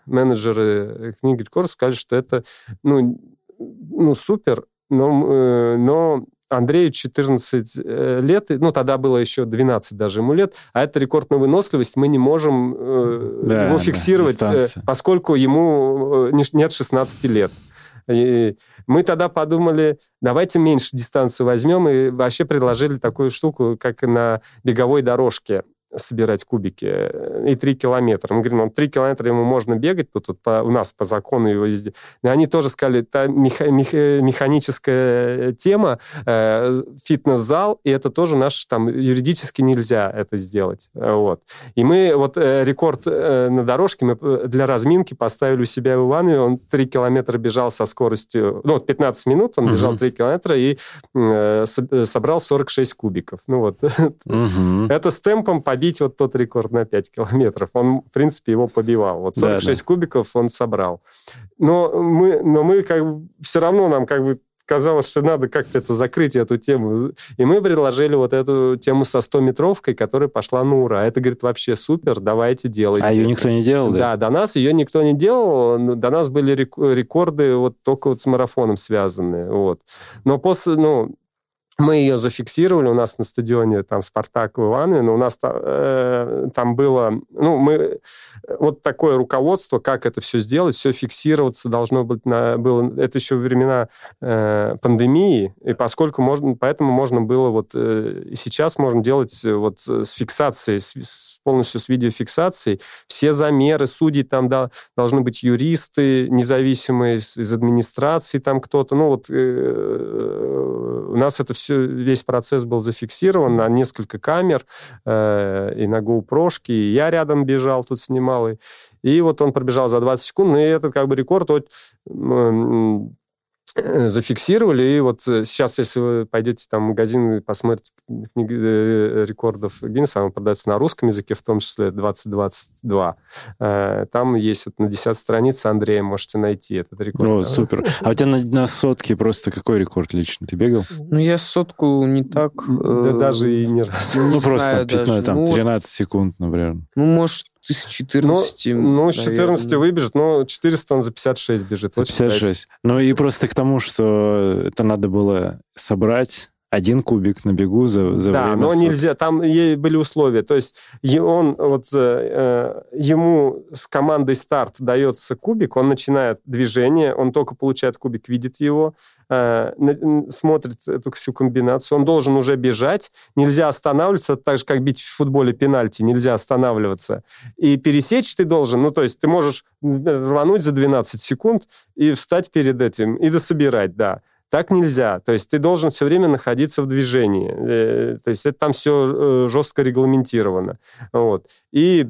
менеджеры книги рекорд сказали, что это ну, ну супер, но, но Андрею 14 э, лет, ну, тогда было еще 12 даже ему лет, а это рекорд на выносливость, мы не можем э, да, его фиксировать, да, поскольку ему э, нет 16 лет. И мы тогда подумали, давайте меньше дистанцию возьмем, и вообще предложили такую штуку, как на беговой дорожке собирать кубики и 3 километра. Мы говорим, 3 километра ему можно бегать, тут, тут по, у нас по закону его везде. И они тоже сказали, это меха, меха, механическая тема, э, фитнес-зал, и это тоже наш, там, юридически нельзя это сделать. Вот. И мы вот э, рекорд э, на дорожке мы э, для разминки поставили у себя в Иванове, он 3 километра бежал со скоростью, ну, 15 минут он бежал 3 километра и э, собрал 46 кубиков. Ну вот. Это с темпом по побить вот тот рекорд на 5 километров. Он, в принципе, его побивал. Вот 46 да, да. кубиков он собрал. Но мы, но мы как бы все равно нам как бы казалось, что надо как-то это закрыть, эту тему. И мы предложили вот эту тему со 100-метровкой, которая пошла на ура. Это, говорит, вообще супер, давайте делать. А ее никто не делал, да? Да, до нас ее никто не делал. До нас были рекорды вот только вот с марафоном связанные. Вот. Но после, ну, мы ее зафиксировали у нас на стадионе, там, Спартак в Иванове, но у нас э, там было, ну, мы, вот такое руководство, как это все сделать, все фиксироваться должно быть, на, было, это еще времена э, пандемии, и поскольку можно, поэтому можно было вот, э, сейчас можно делать вот с фиксацией, с полностью с видеофиксацией. Все замеры, судьи там да, должны быть юристы независимые из, администрации, там кто-то. Ну вот э, у нас это все, весь процесс был зафиксирован на несколько камер э, и на GoPro, и я рядом бежал, тут снимал. И, и вот он пробежал за 20 секунд, ну и этот как бы рекорд вот, Э, зафиксировали. И вот э, сейчас, если вы пойдете там в магазин и посмотрите книги э, рекордов Гиннесса, он продается на русском языке, в том числе 2022. Там есть вот на 10 странице Андрея, можете найти этот рекорд. О, супер. А у тебя на, на сотке просто какой рекорд лично? Ты бегал? Ну, я сотку не так... Да э, даже и не раз. Ну, просто там, там 13 секунд, например. Ну, может, с 14. Ну, ну с 14 выбежит, но 400 он за 56 бежит. За 56. Ну и просто к тому, что это надо было собрать один кубик на бегу за, за да, время... Да, но нельзя, там были условия. То есть он, вот, э, ему с командой старт дается кубик, он начинает движение, он только получает кубик, видит его, э, смотрит эту всю комбинацию, он должен уже бежать, нельзя останавливаться, так же, как бить в футболе пенальти, нельзя останавливаться. И пересечь ты должен, ну, то есть ты можешь рвануть за 12 секунд и встать перед этим, и дособирать, да. Так нельзя. То есть ты должен все время находиться в движении. Э, то есть это там все э, жестко регламентировано. Вот. И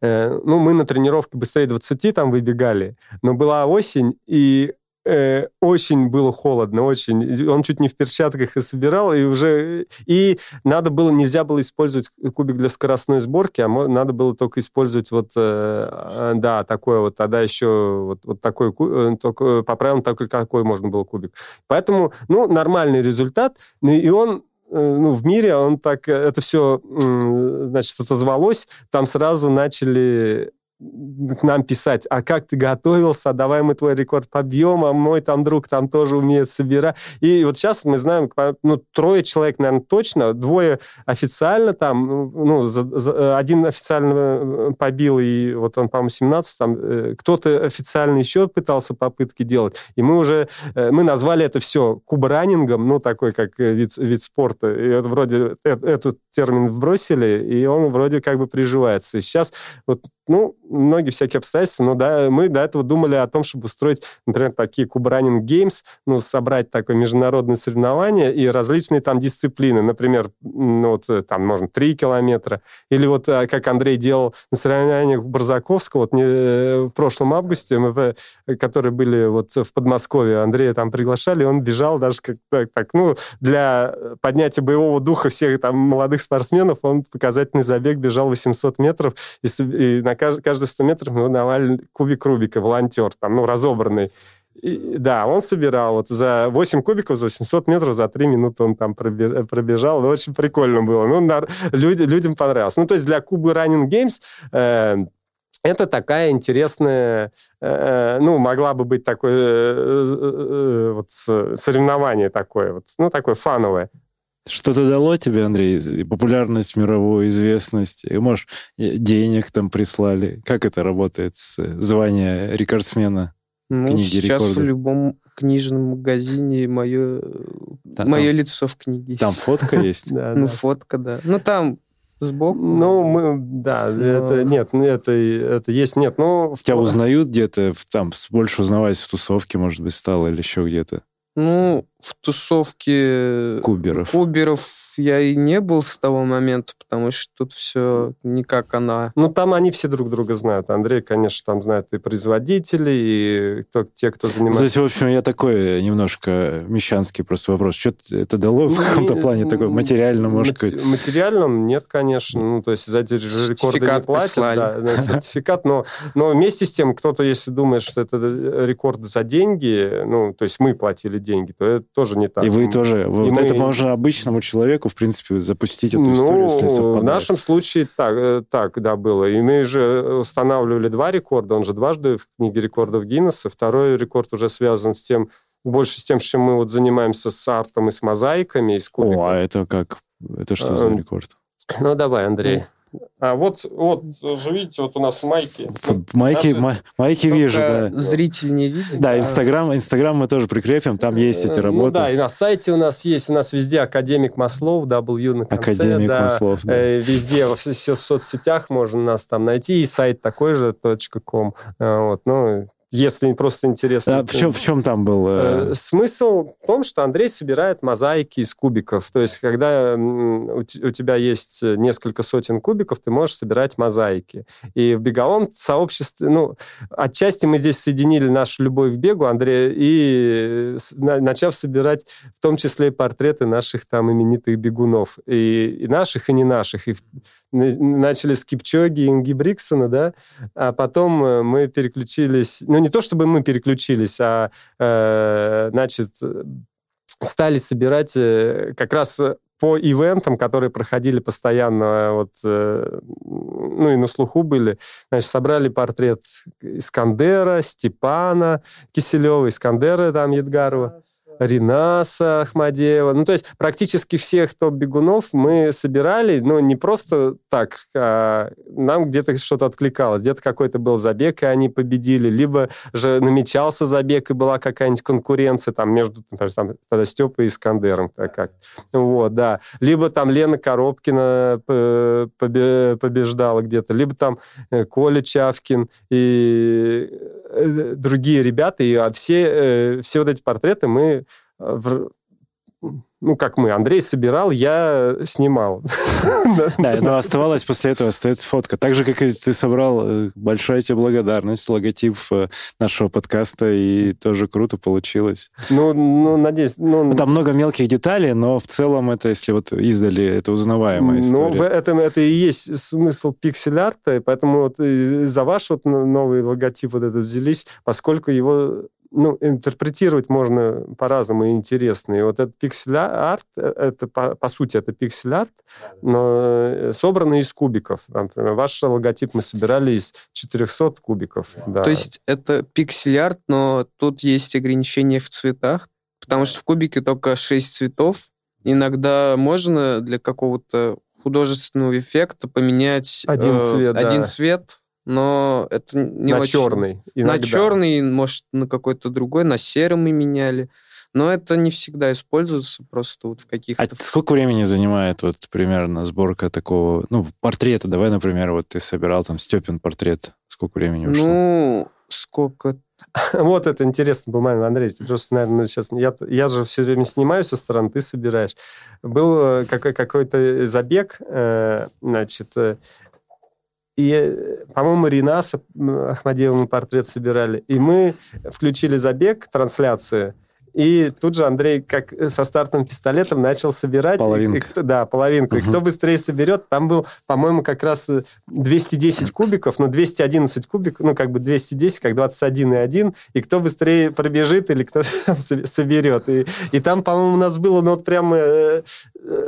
э, ну, мы на тренировке быстрее 20 там выбегали, но была осень, и э, очень было холодно, очень. Он чуть не в перчатках и собирал, и уже... И надо было, нельзя было использовать кубик для скоростной сборки, а надо было только использовать вот, э, да, такое вот, тогда еще вот, вот такой, э, только, по правилам только какой можно было кубик. Поэтому, ну, нормальный результат, ну, и он э, ну, в мире он так, это все, значит, отозвалось, там сразу начали к нам писать, а как ты готовился, давай мы твой рекорд побьем, а мой там друг там тоже умеет собирать. И вот сейчас мы знаем, ну, трое человек, наверное, точно, двое официально там, ну, за, за, один официально э, побил, и вот он, по-моему, 17, там, э, кто-то официально еще пытался попытки делать, и мы уже, э, мы назвали это все кубранингом, ну, такой, как вид, вид спорта, и это вроде этот термин вбросили, и он вроде как бы приживается. И сейчас вот ну, многие всякие обстоятельства, но да, мы до этого думали о том, чтобы устроить, например, такие Кубранинг Games, ну, собрать такое международное соревнование и различные там дисциплины. Например, ну, вот э, там можно 3 километра, или вот э, как Андрей делал на соревнованиях Барзаковского, вот не, э, в прошлом августе, мы, которые были вот в Подмосковье, Андрея там приглашали, он бежал даже как так, так, ну, для поднятия боевого духа всех там молодых спортсменов, он показательный забег бежал 800 метров и, и на каждый, каждые 100 метров мы давали кубик Рубика, волонтер, там, ну, разобранный. И, да, он собирал вот за 8 кубиков, за 800 метров, за 3 минуты он там пробежал. Ну, очень прикольно было. Ну, на, люди, людям понравилось. Ну, то есть для Кубы Running Games э, это такая интересная, э, ну, могла бы быть такое э, э, вот соревнование такое, вот, ну, такое фановое. Что-то дало тебе, Андрей, популярность, мировую известность? И, может, денег там прислали? Как это работает, звание рекордсмена ну, книги сейчас рекордов? в любом книжном магазине мое, да, мое там, лицо в книге. Там фотка есть? Ну, фотка, да. Ну, там сбоку. Ну, мы, да, это, нет, ну, это, это есть, нет, ну... Тебя узнают где-то, там, больше узнавать в тусовке, может быть, стало, или еще где-то? Ну, в тусовке куберов. куберов я и не был с того момента, потому что тут все не как она. Ну, там они все друг друга знают. Андрей, конечно, там знает и производители, и кто, те, кто занимается... Кстати, в общем, я такой немножко мещанский просто вопрос. Что это дало в каком-то плане такой материальном, может быть? Материальном нет, конечно. Ну, то есть за эти рекорды не платят. Да, сертификат, но, но вместе с тем, кто-то, если думает, что это рекорд за деньги, ну, то есть мы платили деньги, то это тоже не так. И вы тоже. И вот мы... это можно обычному человеку, в принципе, запустить эту ну, историю, если совпадает. В нашем случае так, э, так, да, было. И мы же устанавливали два рекорда. Он же дважды в книге рекордов Гиннесса. Второй рекорд уже связан с тем, больше с тем, чем мы вот занимаемся с артом и с мозаиками, и с кубиком. О, а это как? Это что за эм, рекорд? Ну, давай, Андрей. А вот, вот же видите, вот у нас майки. Майки, Наши... майки вижу, да. Зритель не видит. Да, Инстаграм, Инстаграм мы тоже прикрепим, там есть эти ну работы. Ну да, и на сайте у нас есть, у нас везде Академик Маслов, W на конце. Академик да, Маслов, да. Э, везде, во всех соцсетях можно нас там найти, и сайт такой же, .com. Э, вот, ну, если просто интересно. А в, чем, в чем там был? Э, э... Смысл в том, что Андрей собирает мозаики из кубиков. То есть, когда у, у тебя есть несколько сотен кубиков, ты можешь собирать мозаики. И в беговом сообществе, ну, отчасти мы здесь соединили нашу любовь к бегу, Андрей, и начав собирать в том числе и портреты наших там именитых бегунов. И, и наших, и не наших. И начали с Кипчоги и Инги Бриксона, да, а потом э, мы переключились, ну, не то чтобы мы переключились, а, э, значит, стали собирать э, как раз по ивентам, которые проходили постоянно, вот, э, ну и на слуху были, значит, собрали портрет Искандера, Степана Киселева, Искандера там Едгарова. Ринаса Ахмадеева. Ну, то есть практически всех топ-бегунов мы собирали, но не просто так, а нам где-то что-то откликалось. Где-то какой-то был забег, и они победили. Либо же намечался забег, и была какая-нибудь конкуренция там между например, там, тогда Степой и Искандером. Так как. Вот, да. Либо там Лена Коробкина побеждала где-то, либо там э, Коля Чавкин и э, другие ребята. И все, э, все вот эти портреты мы в, ну, как мы, Андрей собирал, я снимал. Да, но оставалось после этого, остается фотка. Так же, как и ты собрал, э, большая тебе благодарность, логотип э, нашего подкаста, и тоже круто получилось. Ну, ну надеюсь... Ну, ну, Там много мелких деталей, но в целом это, если вот издали, это узнаваемая история. Ну, в этом это и есть смысл пиксель-арта, поэтому вот за ваш вот новый логотип вот этот взялись, поскольку его ну, интерпретировать можно по-разному и интересно. И вот этот пиксель-арт, э, это, по, по сути, это пиксель-арт, но э, собранный из кубиков. Например, ваш логотип мы собирали из 400 кубиков. Да. То есть это пиксель-арт, но тут есть ограничения в цветах, потому что в кубике только 6 цветов. Иногда можно для какого-то художественного эффекта поменять один, э, цвет, один да. цвет но это не на очень... черный. Иногда. На черный, может, на какой-то другой, на серый мы меняли. Но это не всегда используется, просто вот в каких-то... А сколько времени занимает вот примерно сборка такого, ну, портрета? Давай, например, вот ты собирал там Степин портрет. Сколько времени ушло? Ну, сколько... Вот это интересно был момент, Андрей. Просто, наверное, сейчас... Я, я же все время снимаю со стороны, ты собираешь. Был э, какой, какой-то забег, э, значит, э, и, э, по-моему, Ринаса Ахмадеева портрет собирали. И мы включили забег, трансляцию, и тут же Андрей, как со стартовым пистолетом, начал собирать. Половинку. И, и, да, половинку. Угу. И кто быстрее соберет, там был, по-моему, как раз 210 кубиков, ну, 211 кубиков, ну, как бы 210, как 21 и 1. И кто быстрее пробежит или кто соберет. И, и там, по-моему, у нас было, ну, вот прямо э, э,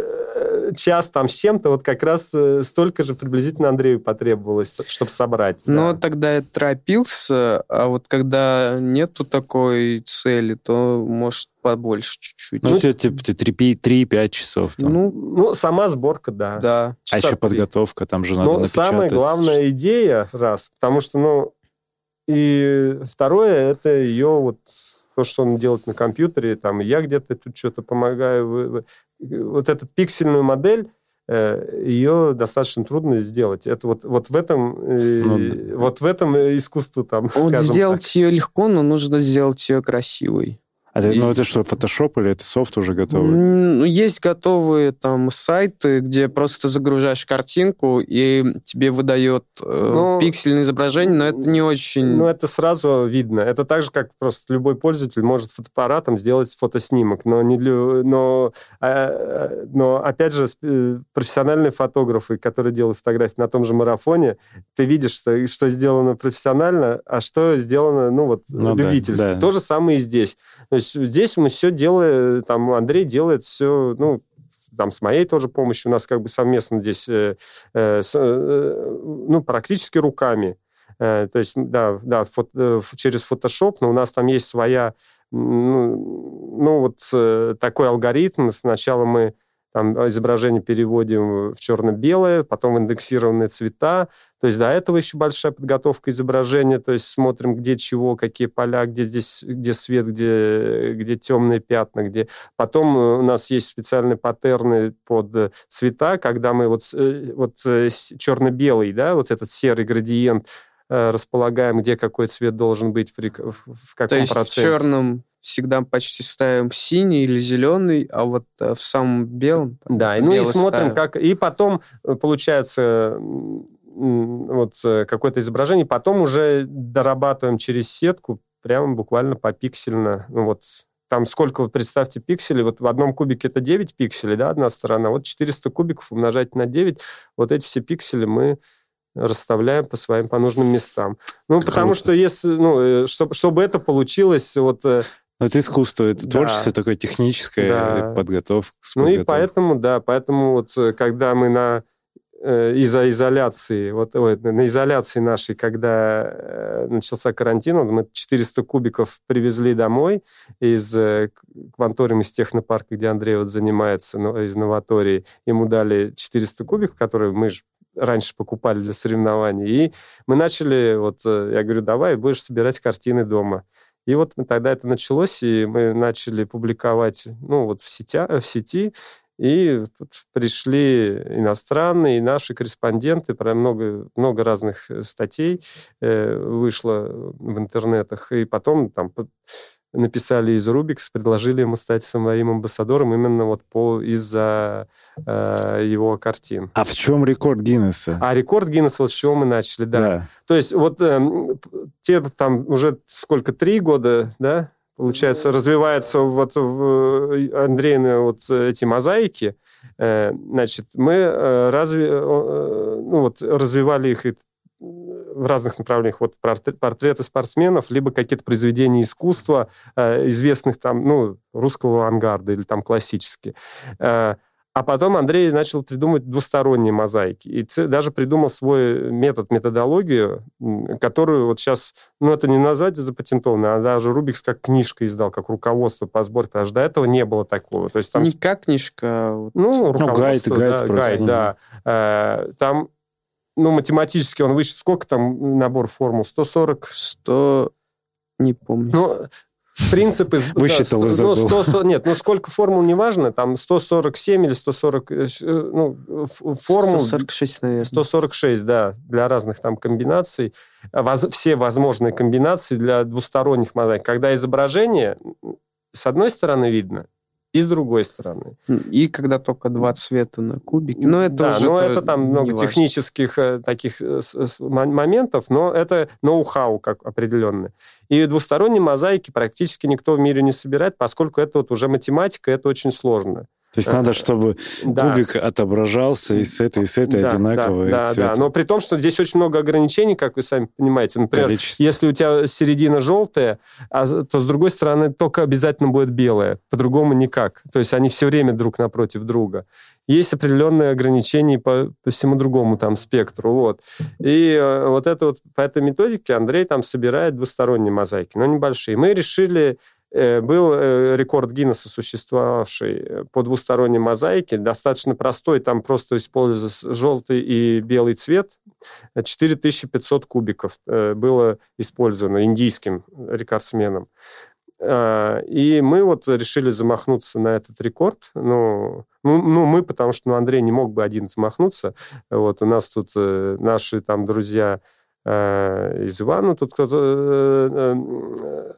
час там с чем-то, вот как раз э, столько же приблизительно Андрею потребовалось, чтобы собрать. Но да. тогда я торопился, а вот когда нету такой цели, то может, побольше чуть-чуть. Ну, ну тебе, типа, 3-5 часов. Там. Ну, ну, сама сборка, да. Да. А еще 3. подготовка, там же надо Ну, самая главная идея, раз, потому что, ну, и второе, это ее вот то, что он делает на компьютере, там, я где-то тут что-то помогаю. Вот эту пиксельную модель, э, ее достаточно трудно сделать. Это вот, вот в этом э, ну, вот в этом искусство там. Вот сделать так. ее легко, но нужно сделать ее красивой. А это, ну, это что, фотошоп или это софт уже готовый? Ну, есть готовые там сайты, где просто загружаешь картинку, и тебе выдает э, ну, пиксельное изображение, но это не очень... Ну, это сразу видно. Это так же, как просто любой пользователь может фотоаппаратом сделать фотоснимок, но, не для, но, э, но опять же, э, профессиональные фотографы, которые делают фотографии на том же марафоне, ты видишь, что, что сделано профессионально, а что сделано, ну, вот, ну, любительски. Да, да. То же самое и здесь. То есть здесь мы все делаем, там Андрей делает все, ну, там с моей тоже помощью, у нас как бы совместно здесь, э, э, э, ну, практически руками. Э, то есть, да, да, фото, э, через Photoshop, но у нас там есть своя, ну, ну вот э, такой алгоритм. Сначала мы там изображение переводим в черно-белое, потом индексированные цвета. То есть до этого еще большая подготовка изображения, то есть смотрим, где чего, какие поля, где здесь, где свет, где, где темные пятна, где... Потом э, у нас есть специальные паттерны под цвета, когда мы вот, э, вот э, черно-белый, да, вот этот серый градиент располагаем, где какой цвет должен быть, при, в каком То есть проценте. в черном всегда почти ставим синий или зеленый, а вот э, в самом белом... Да, ну и смотрим, ставим. как... И потом э, получается вот э, какое-то изображение, потом уже дорабатываем через сетку прямо буквально по пиксельно. Ну вот там сколько, вот представьте, пикселей, вот в одном кубике это 9 пикселей, да, одна сторона, вот 400 кубиков умножать на 9, вот эти все пиксели мы расставляем по своим, по нужным местам. Ну, Круто. потому что если, ну, чтобы, чтобы это получилось, вот это искусство, это да. творчество такое техническое, да. подготовка. Ну и поэтому, да, поэтому вот э, когда мы на э, из-за изоляции, вот ой, на изоляции нашей, когда э, начался карантин, вот мы 400 кубиков привезли домой из э, кванториума из технопарка, где Андрей вот занимается, ну, из новатории. Ему дали 400 кубиков, которые мы же раньше покупали для соревнований. И мы начали, вот я говорю, давай будешь собирать картины дома. И вот тогда это началось, и мы начали публиковать, ну, вот в, сетя, в сети, И пришли иностранные, и наши корреспонденты, про много, много разных статей э, вышло в интернетах. И потом там написали из Рубикс, предложили ему стать своим амбассадором именно вот по из-за э, его картин. А в чем рекорд Гиннесса? А рекорд Гиннесса, вот с чего мы начали, да. да. То есть вот э, те там уже сколько, три года, да, получается, развивается вот в Андреина вот эти мозаики, э, значит, мы э, разве, э, ну, вот, развивали их в разных направлениях, вот портреты спортсменов, либо какие-то произведения искусства, э, известных там, ну, русского авангарда или там классические. Э, а потом Андрей начал придумывать двусторонние мозаики. И даже придумал свой метод, методологию, которую вот сейчас, ну, это не назвать запатентованно, а даже Рубикс как книжка издал, как руководство по сборке, потому что до этого не было такого. То есть там... Не как книжка, а Ну, руководство, ну, гайд, гайд, просто. гайд, да. Э, там ну, математически он выше. Сколько там набор формул? 140? 100... Не помню. Ну, принцип из... Высчитал да, и забыл. Ну, 100, 100, нет, ну сколько формул, неважно, там 147 или 140, э, э, ну, формул... 146, наверное. 146, да, для разных там комбинаций. Воз, все возможные комбинации для двусторонних мозаик. Когда изображение с одной стороны видно, и с другой стороны. И когда только два цвета на кубике. Но это да, уже но это там много важно. технических э, таких э, моментов, но это ноу-хау как определенное. И двусторонние мозаики практически никто в мире не собирает, поскольку это вот уже математика, это очень сложно. То есть надо, чтобы да. кубик отображался и с этой, и с этой да, одинаковые да. Да, да, но при том, что здесь очень много ограничений, как вы сами понимаете. Например, Количество. если у тебя середина желтая, а, то с другой стороны только обязательно будет белая, по-другому никак. То есть они все время друг напротив друга. Есть определенные ограничения по, по всему другому там спектру. Вот. И э, вот это вот по этой методике Андрей там собирает двусторонние мозаики, но небольшие. Мы решили Э, был э, рекорд Гиннесса, существовавший э, по двусторонней мозаике, достаточно простой, там просто используется желтый и белый цвет. 4500 кубиков было использовано индийским рекордсменом. И мы вот решили замахнуться на этот рекорд. Ну, ну, ну мы, потому что ну, Андрей не мог бы один замахнуться. Вот у нас тут наши там друзья Э, из Ивана. Тут кто-то э,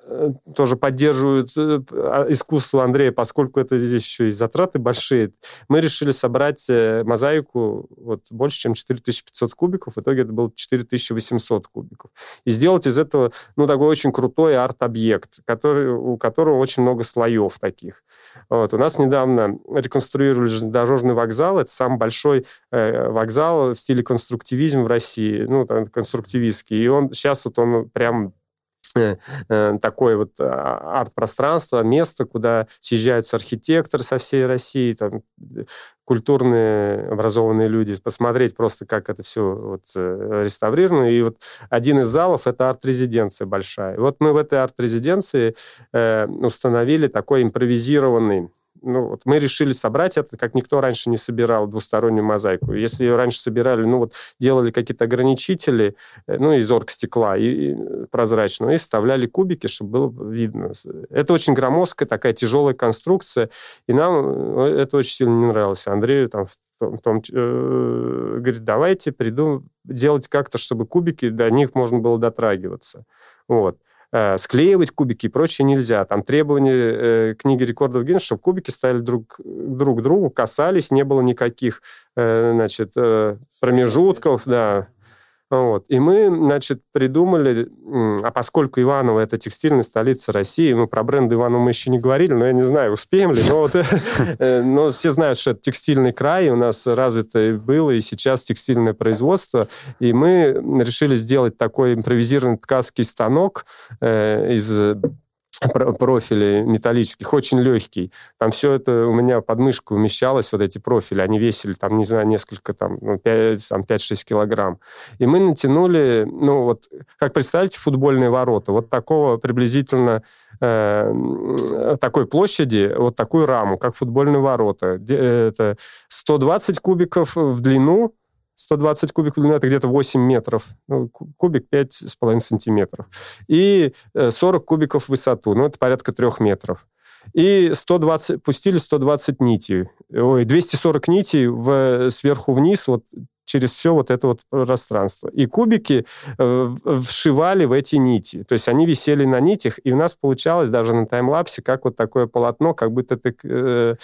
э, тоже поддерживает а, искусство Андрея, поскольку это здесь еще и затраты большие. Мы решили собрать мозаику вот больше, чем 4500 кубиков. В итоге это было 4800 кубиков. И сделать из этого ну, такой очень крутой арт-объект, который, у которого очень много слоев таких. Вот. У нас недавно реконструировали железнодорожный вокзал. Это самый большой вокзал в стиле конструктивизм в России. Ну, конструктивизм активистский. И он сейчас вот он прям э, э, такое вот а, арт-пространство, место, куда съезжаются архитекторы со всей России, там, культурные, образованные люди, посмотреть просто, как это все вот э, реставрировано. И вот один из залов — это арт-резиденция большая. И вот мы в этой арт-резиденции э, установили такой импровизированный ну, вот мы решили собрать это, как никто раньше не собирал двустороннюю мозаику. Если ее раньше собирали, ну, вот делали какие-то ограничители, э, ну, из оргстекла и, и прозрачного, и вставляли кубики, чтобы было видно. Это очень громоздкая такая тяжелая конструкция, и нам э, это очень сильно не нравилось. Андрею там в том, э, говорит, давайте придум делать как-то, чтобы кубики, до них можно было дотрагиваться. Вот. Э, склеивать кубики и прочее нельзя. Там требования э, книги рекордов Гиннесса, чтобы кубики ставили друг, друг к другу, касались, не было никаких э, значит, промежутков, да, вот. И мы, значит, придумали, а поскольку Иваново – это текстильная столица России, мы про бренд Иванова мы еще не говорили, но я не знаю, успеем ли, но, вот, э, но все знают, что это текстильный край, у нас развито было и сейчас текстильное производство, и мы решили сделать такой импровизированный ткацкий станок э, из профили металлических, очень легкий. Там все это у меня под мышкой умещалось, вот эти профили. Они весили, там, не знаю, несколько, там, ну, 5, там 5-6 килограмм. И мы натянули, ну, вот, как представляете, футбольные ворота. Вот такого приблизительно э, такой площади, вот такую раму, как футбольные ворота. Это 120 кубиков в длину, 120 кубиков длины, это где-то 8 метров. Ну, кубик 5,5 сантиметров. И 40 э, кубиков в высоту, ну, это порядка 3 метров. и 120, пустили 120 нитей, ой, 240 нитей в, сверху вниз, вот через все вот это вот пространство. И кубики э, вшивали в эти нити. То есть они висели на нитях, и у нас получалось даже на таймлапсе, как вот такое полотно, как будто ты э,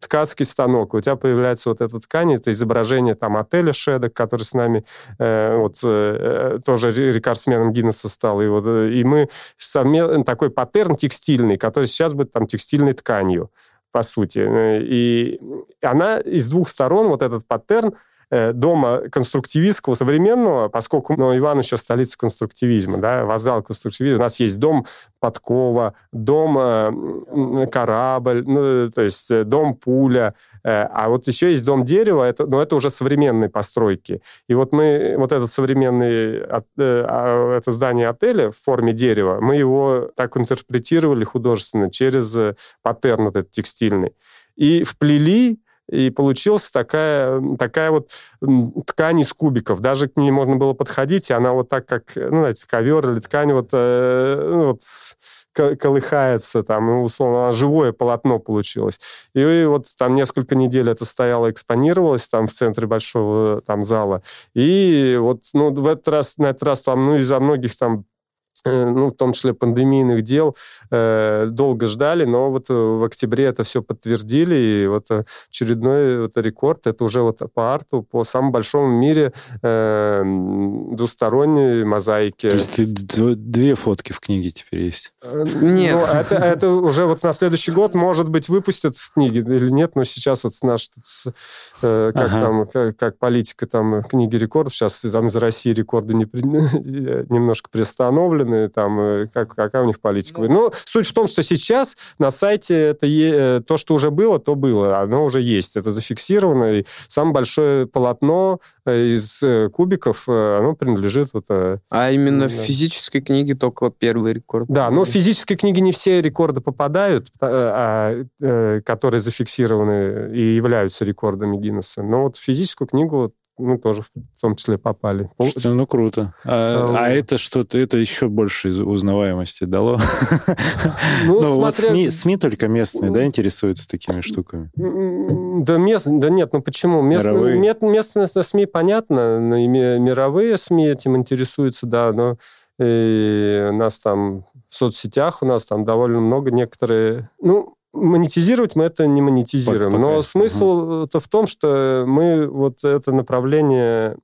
ткацкий станок, у тебя появляется вот эта ткань, это изображение там отеля Шедок, который с нами э, вот э, тоже рекордсменом Гиннесса стал, и вот э, и мы совместно такой паттерн текстильный, который сейчас будет там текстильной тканью по сути. Э, и она из двух сторон, вот этот паттерн, Э, дома конструктивистского, современного, поскольку ну, Иван еще столица конструктивизма, да, вокзал конструктивизма. У нас есть дом Подкова, дом э, Корабль, ну, то есть э, дом Пуля, а вот еще есть дом Дерева, это, но ну, это уже современные постройки. И вот мы, вот этот современный, а, это здание отеля в форме дерева, мы его так интерпретировали художественно через паттерн этот текстильный. И вплели и получилась такая, такая вот ткань из кубиков. Даже к ней можно было подходить, и она вот так, как, ну, знаете, ковер или ткань вот, э, ну, вот колыхается, там, условно, живое полотно получилось. И вот там несколько недель это стояло, экспонировалось там в центре большого там зала. И вот, ну, в этот раз, на этот раз там, ну, из-за многих там Э, ну, в том числе пандемийных дел, э, долго ждали, но вот э, в октябре это все подтвердили, и вот очередной вот рекорд, это уже вот по арту, по самому большому в мире э, двусторонней мозаики. То есть две фотки в книге теперь есть? Нет. Ну, это, это уже вот на следующий год, может быть, выпустят в книге или нет, но сейчас вот наш, э, как ага. там, как, как политика там книги рекордов, сейчас там из России рекорды не, немножко приостановлены, стороны, там, э, как, какая у них политика. Ну, ну, суть в том, что сейчас на сайте это е, э, то, что уже было, то было. Оно уже есть. Это зафиксировано. И самое большое полотно э, из кубиков, оно принадлежит вот... А именно да. в физической книге только первый рекорд. Да, но в физической книге не все рекорды попадают, а, которые зафиксированы и являются рекордами Гиннесса. Но вот физическую книгу ну, тоже в том числе попали. Слушайте, ну, круто. А, а, а это что-то, это еще больше узнаваемости дало? Ну, ну вот СМИ, СМИ только местные, да, интересуются такими штуками? Да, мест, да нет, ну почему? Местные, местные СМИ, понятно, но и мировые СМИ этим интересуются, да, но и у нас там в соцсетях у нас там довольно много некоторые... Ну, монетизировать мы это не монетизируем. Пока, Но смысл-то в том, что мы вот это направление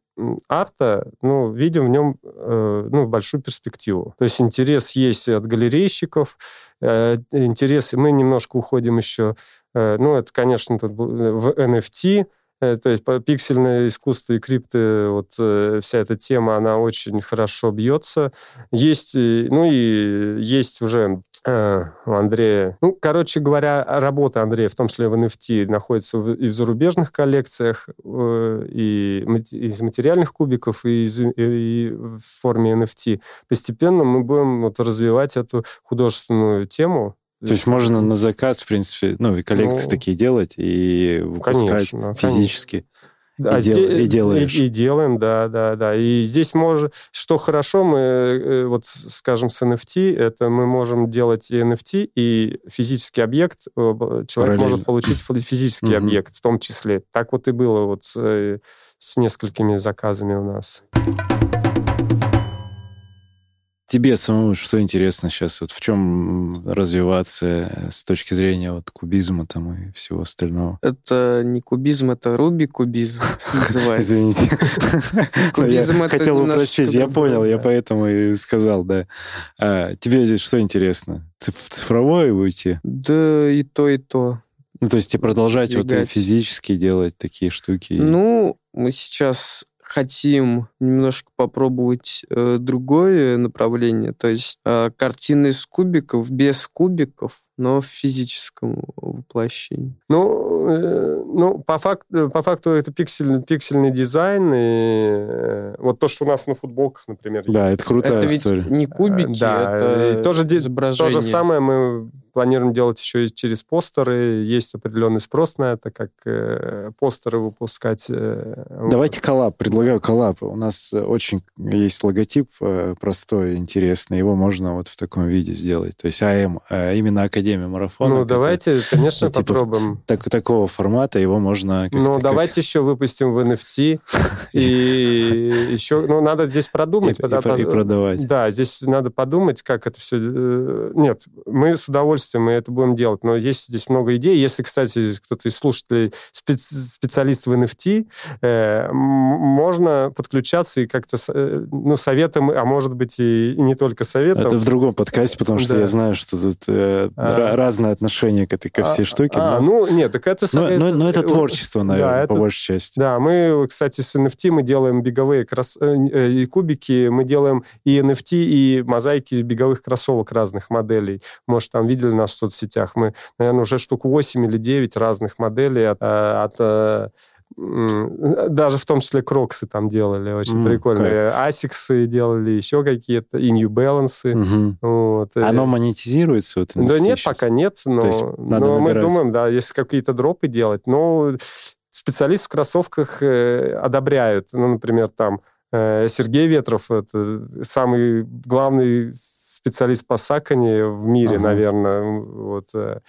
арта, ну, видим в нем э, ну, большую перспективу. То есть интерес есть от галерейщиков, э, интерес, мы немножко уходим еще, э, ну, это, конечно, тут в NFT, э, то есть пиксельное искусство и крипты, вот э, вся эта тема, она очень хорошо бьется. Есть, ну и есть уже Э, у Андрея. Ну, короче говоря, работа Андрея, в том числе в NFT, находится и в зарубежных коллекциях, э, и из материальных кубиков, и, из, и в форме NFT. Постепенно мы будем вот развивать эту художественную тему, то есть можно на заказ, в принципе, ну, и коллекции ну, такие делать и выпускать конечно, физически. Конечно. И, дел, и делаешь. И, и делаем, да, да, да. И здесь можно... Что хорошо, мы, э, вот, скажем, с NFT, это мы можем делать и NFT, и физический объект. Э, человек может получить физический объект в том числе. Так вот и было вот с, э, с несколькими заказами у нас. Тебе самому что интересно сейчас? Вот в чем развиваться с точки зрения вот кубизма там и всего остального? Это не кубизм, это руби-кубизм называется. Извините. Кубизм я хотел упростить, я понял, я поэтому и сказал, да. А, тебе здесь что интересно? Цифровое уйти? Да и то, и то. Ну, то есть и продолжать вот физически делать такие штуки? Ну, мы сейчас хотим немножко попробовать э, другое направление, то есть э, картины из кубиков без кубиков, но в физическом воплощении. Ну, э, ну по, факту, по факту это пиксель, пиксельный дизайн, и э, вот то, что у нас на футболках, например, Да, есть. это крутая это история. ведь не кубики, да, это и тоже, изображение. То же самое мы планируем делать еще и через постеры. Есть определенный спрос на это, как э, постеры выпускать. Э, Давайте коллаб. Предлагаю коллаб. У нас очень есть логотип э, простой, интересный. Его можно вот в таком виде сделать. То есть АМ, э, именно Академия Марафона. Ну, давайте, конечно, ну, типа, попробуем. Так, такого формата его можно... Ну, давайте еще выпустим в NFT. И еще, ну, надо здесь продумать. И продавать. Да, здесь надо подумать, как это все... Э, нет, мы с удовольствием это будем делать, но есть здесь много идей. Если, кстати, кто-то из слушателей специалист в NFT, э, можно подключаться и как-то, э, ну, советом, а может быть и, не только советом. Это в другом подкасте, потому что да. я знаю, что тут а... разное отношение к этой ко всей а, штуке. А, но... ну, нет, так это... Но, но, но это творчество, наверное, да, по это... большей части. Да, мы, кстати, с NFT мы делаем беговые крос... и кубики, мы делаем и NFT, и мозаики беговых кроссовок разных моделей. Может, там видели нас в соцсетях. Мы, наверное, уже штук 8 или 9 разных моделей от, э, от э, даже в том числе кроксы там делали, очень mm, прикольные. Асиксы делали, еще какие-то, и New Balance. Угу. Вот. Оно монетизируется? Вот, да нет, сейчас? пока нет, но, но мы думаем, да, если какие-то дропы делать, но специалисты в кроссовках э, одобряют. Ну, например, там Э, Сергей Ветров, это самый главный специалист по сакане в мире, ага. наверное. Вот. Э,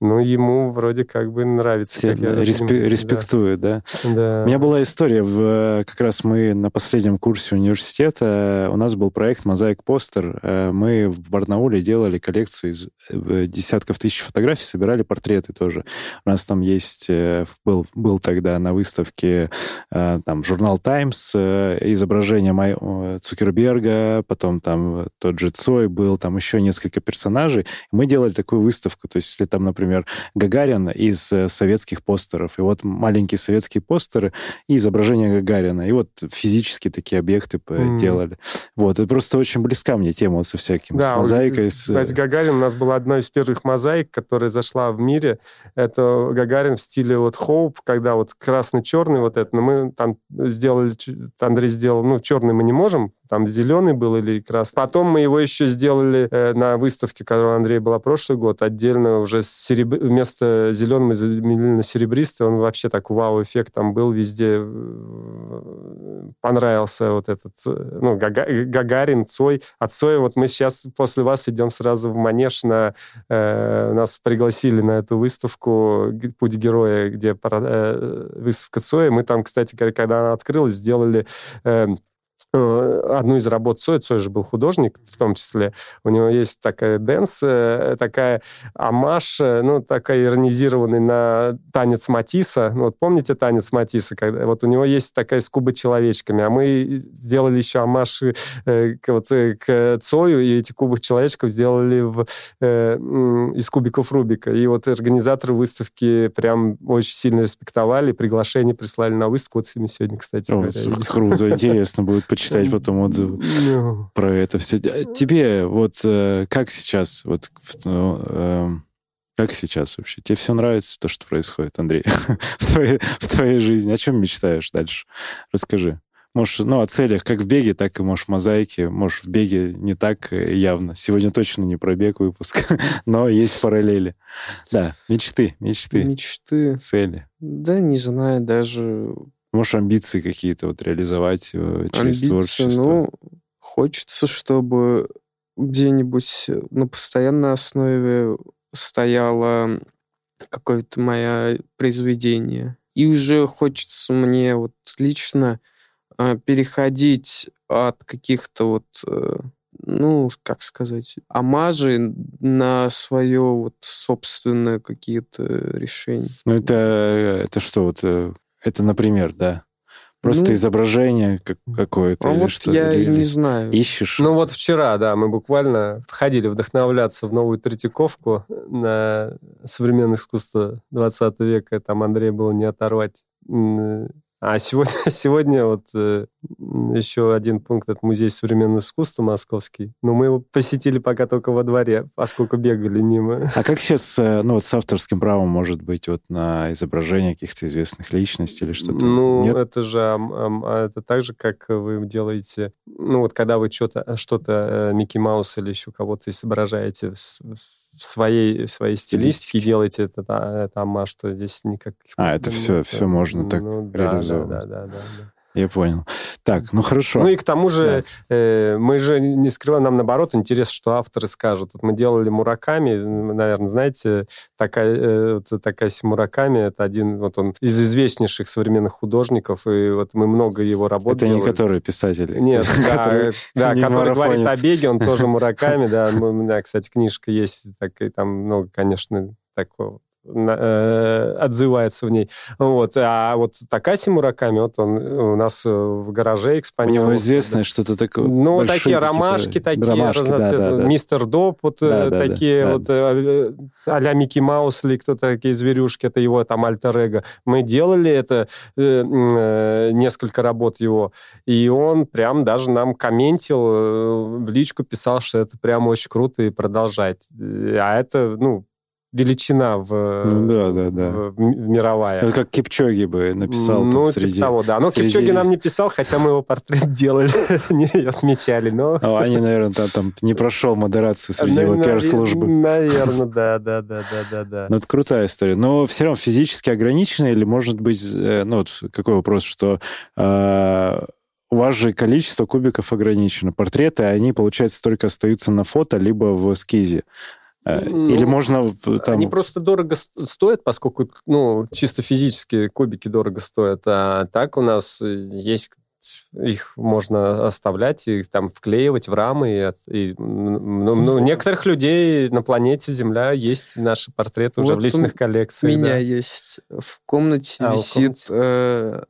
ну, ему вроде как бы нравится. Все как я респе- респектуют, да. да? Да. У меня была история, в, как раз мы на последнем курсе университета, у нас был проект «Мозаик Постер». Э, мы в Барнауле делали коллекцию из э, десятков тысяч фотографий, собирали портреты тоже. У нас там есть, э, был, был тогда на выставке там журнал «Таймс», изображение Май... Цукерберга, потом там тот же Цой был, там еще несколько персонажей. Мы делали такую выставку, то есть если там, например, например, Гагарин из э, советских постеров. И вот маленькие советские постеры и изображение Гагарина. И вот физически такие объекты mm. делали. Вот. Это просто очень близка мне тема вот со всяким, да, с мозаикой. Кстати, с... Гагарин у нас была одна из первых мозаик, которая зашла в мире. Это Гагарин в стиле вот Хоуп, когда вот красный-черный вот это. Но мы там сделали, Андрей сделал, ну, черный мы не можем, там зеленый был или красный. Потом мы его еще сделали э, на выставке, которая у Андрея была прошлый год, отдельно уже сереб... вместо зеленого заменили на серебристый. Он вообще так вау-эффект там был везде. Понравился вот этот, э, ну, Гага... Гагарин, Цой. От Цоя вот мы сейчас после вас идем сразу в Манеж на... Э, нас пригласили на эту выставку «Путь героя», где э, выставка Цоя. Мы там, кстати, когда она открылась, сделали э, Э, одну из работ Цоя, Цой же был художник в том числе, у него есть такая dance, э, такая омаж, э, ну, такая иронизированный на танец Матисса. Ну, вот помните танец Матисса? Когда, вот у него есть такая с кубы-человечками, а мы сделали еще амаш к, вот, к Цою, и эти кубы человечков сделали в, э, из кубиков Рубика. И вот организаторы выставки прям очень сильно респектовали, приглашение прислали на выставку. Вот сегодня, кстати. О, круто, интересно будет почитать потом отзывы про это все. Тебе вот э, как сейчас, вот ну, как сейчас вообще? Тебе все нравится, то, что происходит, Андрей, в, твоей, в твоей жизни? О чем мечтаешь дальше? Расскажи. Можешь, ну, о целях, как в беге, так и, можешь, в мозаике. Можешь, в беге не так явно. Сегодня точно не про бег выпуск, но есть параллели. Да, мечты, мечты. Мечты. Цели. Да, не знаю, даже Можешь амбиции какие-то вот реализовать э, через амбиции, творчество? Ну, хочется, чтобы где-нибудь на постоянной основе стояло какое-то мое произведение. И уже хочется мне вот лично э, переходить от каких-то вот, э, ну, как сказать, амажей на свое вот собственное какие-то решения. Ну, это, это что, вот это, например, да. Просто ну, изображение как, какое-то а или вот что? Я или, не знаю. Ищешь? Ну вот вчера, да, мы буквально ходили вдохновляться в новую Третьяковку на современное искусство 20 века. Там Андрей было не оторвать а сегодня, сегодня вот э, еще один пункт, это музей современного искусства московский. Но мы его посетили пока только во дворе, поскольку бегали мимо. А как сейчас, э, ну вот с авторским правом может быть вот на изображение каких-то известных личностей или что-то? Ну, Нет? это же, а, это так же, как вы делаете, ну вот когда вы что-то, что-то э, Микки Маус или еще кого-то изображаете в своей, в своей стилистике делаете это, это ама, что здесь никак... А, это все, все можно так ну, реализовать. Да, да, да, да, да. Я понял. Так, ну хорошо. Ну и к тому же да. э, мы же не скрываем, нам наоборот интересно, что авторы скажут. Вот мы делали Мураками, наверное, знаете, такая, э, Такаси Мураками, это один, вот он из известнейших современных художников, и вот мы много его работ Это делали. не которые писатели. Нет, да, который говорит о беге, он тоже Мураками, да. У меня, кстати, книжка есть, так, и там много, конечно, такого отзывается в ней. Вот. А вот Такаси Мураками, вот он у нас в гараже экспонируется. У него известное да. что-то такое. Ну, такие ромашки, такие ромашки, разноцветные. Да, да, да. Мистер Доп, вот да, да, такие да, вот да. Э, а-ля Микки Маус или кто-то такие зверюшки, это его там альтер-эго. Мы делали это, э, э, несколько работ его, и он прям даже нам комментил, э, в личку писал, что это прям очень круто и продолжать. А это, ну, величина в, ну, да, да, да. В, в мировая. Это как Кипчоги бы написал ну, там, типа среди... того, да. Но среди... Кипчоги нам не писал, хотя мы его портрет делали, отмечали, но... А они, наверное, там, там не прошел модерацию среди его пиар-службы. Наверное, да, да, да, да, да, да. Ну, это крутая история. Но все равно физически ограничено или, может быть, э, ну, вот какой вопрос, что э, у вас же количество кубиков ограничено. Портреты, они, получается, только остаются на фото, либо в эскизе. Э, ну, Или можно там... Они просто дорого стоят, поскольку, ну, чисто физически кубики дорого стоят. А так у нас есть их можно оставлять и там вклеивать в рамы. И, и ну, ну, некоторых людей на планете Земля есть наши портреты уже вот в личных коллекциях. У меня да. есть в комнате а, висит э,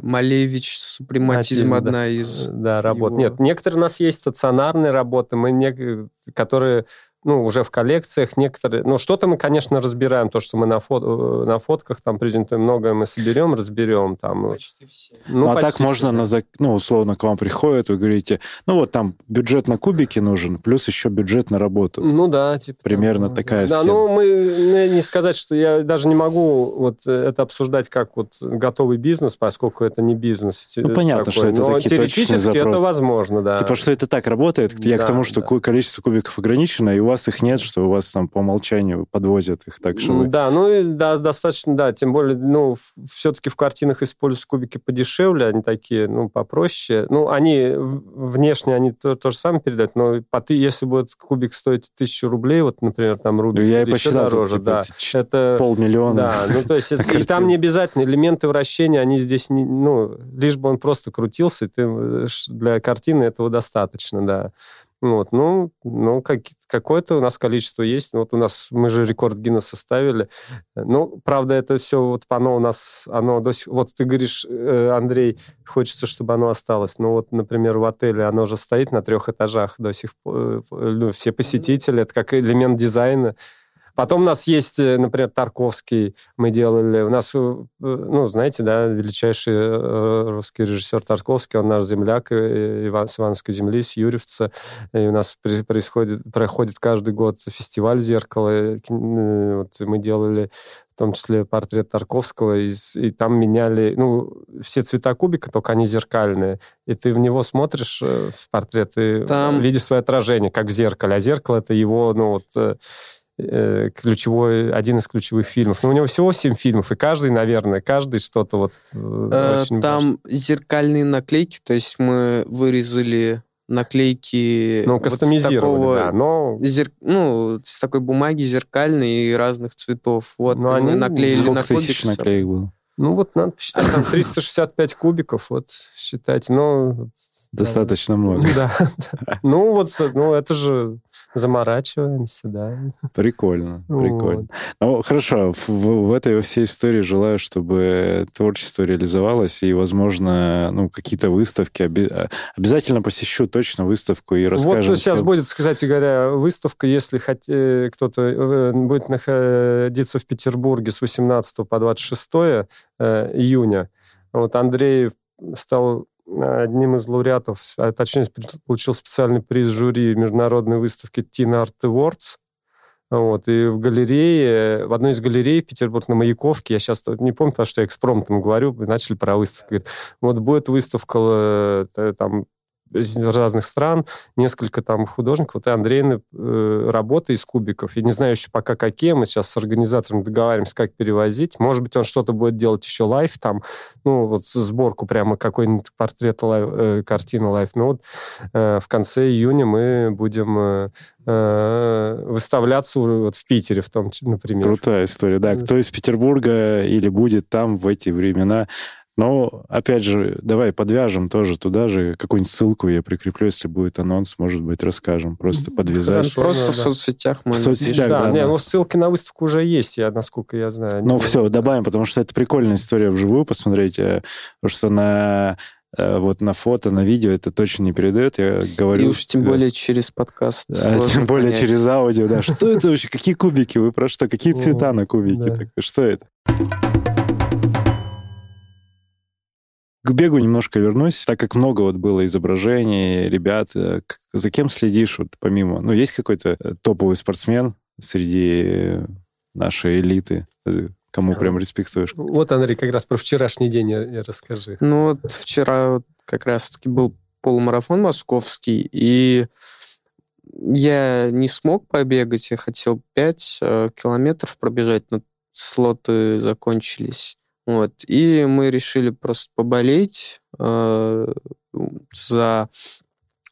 Малевич Супрематизм одна да. из да работ. Его... Нет, некоторые у нас есть стационарные работы, мы не, которые ну, уже в коллекциях некоторые... Ну, что-то мы, конечно, разбираем, то, что мы на, фот, э, на фотках там презентуем, многое мы соберем, разберем. Там. Почти все. Ну, ну а так можно, на, ну, условно, к вам приходят, вы говорите, ну, вот там бюджет на кубики нужен, плюс еще бюджет на работу. Ну, да, типа... Примерно того, такая да. схема. Да, ну, мы, не сказать, что я даже не могу вот это обсуждать как вот готовый бизнес, поскольку это не бизнес. Ну, понятно, такой. что это Но такие теоретически это возможно, да. Типа, что это так работает. Я да, к тому, что да. количество кубиков ограничено, и вас их нет, что у вас там по умолчанию подвозят их так, что вы... Да, ну и да, достаточно, да, тем более, ну, все-таки в картинах используют кубики подешевле, они такие, ну, попроще. Ну, они внешне, они то, то же самое передают, но если будет кубик стоить тысячу рублей, вот, например, там Рубикс, я или еще дороже, типа, да, это... Полмиллиона. Да, ну, то есть, и там не обязательно элементы вращения, они здесь, не, ну, лишь бы он просто крутился, и ты э, для картины этого достаточно, да. Вот, ну, ну как, какое-то у нас количество есть. Вот у нас, мы же рекорд Гиннесса ставили. Ну, правда, это все вот оно у нас, оно до сих... Вот ты говоришь, э, Андрей, хочется, чтобы оно осталось. Ну, вот, например, в отеле оно же стоит на трех этажах до сих пор. Э, ну, все посетители, это как элемент дизайна. Потом у нас есть, э, например, Тарковский мы делали. У нас, э, ну, знаете, да, величайший э, русский режиссер Тарковский, он наш земляк Иван, с Ивановской земли, с Юрьевца. И у нас происходит, проходит каждый год фестиваль «Зеркало». Вот мы делали в том числе портрет Тарковского, и, и там меняли, ну, все цвета кубика, только они зеркальные, и ты в него смотришь, в портрет, и там... видишь свое отражение, как в зеркале, а зеркало — это его, ну, вот, Э, ключевой, один из ключевых фильмов. Но у него всего семь фильмов, и каждый, наверное, каждый что-то вот э, э Там важно. зеркальные наклейки, то есть мы вырезали наклейки ну, кастомизировали, вот такого, да, но... Зер... Ну, с такой бумаги зеркальной и разных цветов. Вот, но мы они... наклеили на тысяч наклеек было? Ну, вот надо посчитать, там 365 кубиков, вот, считать, ну... Достаточно много. Да. Ну, вот, ну, это же заморачиваемся, да. Прикольно, прикольно. Вот. Ну, хорошо, в, в этой всей истории желаю, чтобы творчество реализовалось, и, возможно, ну, какие-то выставки. Оби- обязательно посещу точно выставку и расскажем. Вот сейчас будет, кстати говоря, выставка, если хот... Э, кто-то э, будет находиться в Петербурге с 18 по 26 э, июня. Вот Андрей стал одним из лауреатов, а точнее получил специальный приз жюри международной выставки Teen Art Awards. Вот, и в галерее, в одной из галерей Петербург на Маяковке, я сейчас не помню, потому что я экспромтом говорю, начали про выставку. Вот будет выставка, э, там из разных стран, несколько там художников. Вот и Андреины э, работы из кубиков. Я не знаю еще пока какие. Мы сейчас с организатором договариваемся, как перевозить. Может быть, он что-то будет делать еще live там. Ну, вот сборку прямо какой-нибудь портрет, live, э, картины live. Ну, вот э, в конце июня мы будем э, э выставляться вот в Питере, в том числе, например. Крутая история, да. Кто из Петербурга или будет там в эти времена, но, опять же, давай подвяжем тоже туда же. Какую-нибудь ссылку я прикреплю, если будет анонс, может быть, расскажем. Просто подвязать. Хорошо, Просто да, в соцсетях мы В соцсетях, да. да, не, да. Ну, ссылки на выставку уже есть, я, насколько я знаю. Ну, все, добавим, потому что это прикольная история вживую посмотреть. Э, потому что на э, вот на фото, на видео это точно не передает. Я говорю... И уж тем да. более через подкаст. А, тем более понять. через аудио, да. Что это вообще? Какие кубики? Вы про что? Какие цвета на кубике? Что это? К бегу немножко вернусь, так как много вот было изображений, ребят, э, за кем следишь вот помимо? Ну, есть какой-то э, топовый спортсмен среди нашей элиты, э, кому прям респектуешь? Вот, Андрей, как раз про вчерашний день расскажи. Ну, вот вчера как раз-таки был полумарафон московский, и я не смог побегать, я хотел 5 километров пробежать, но слоты закончились. Вот. И мы решили просто поболеть э, за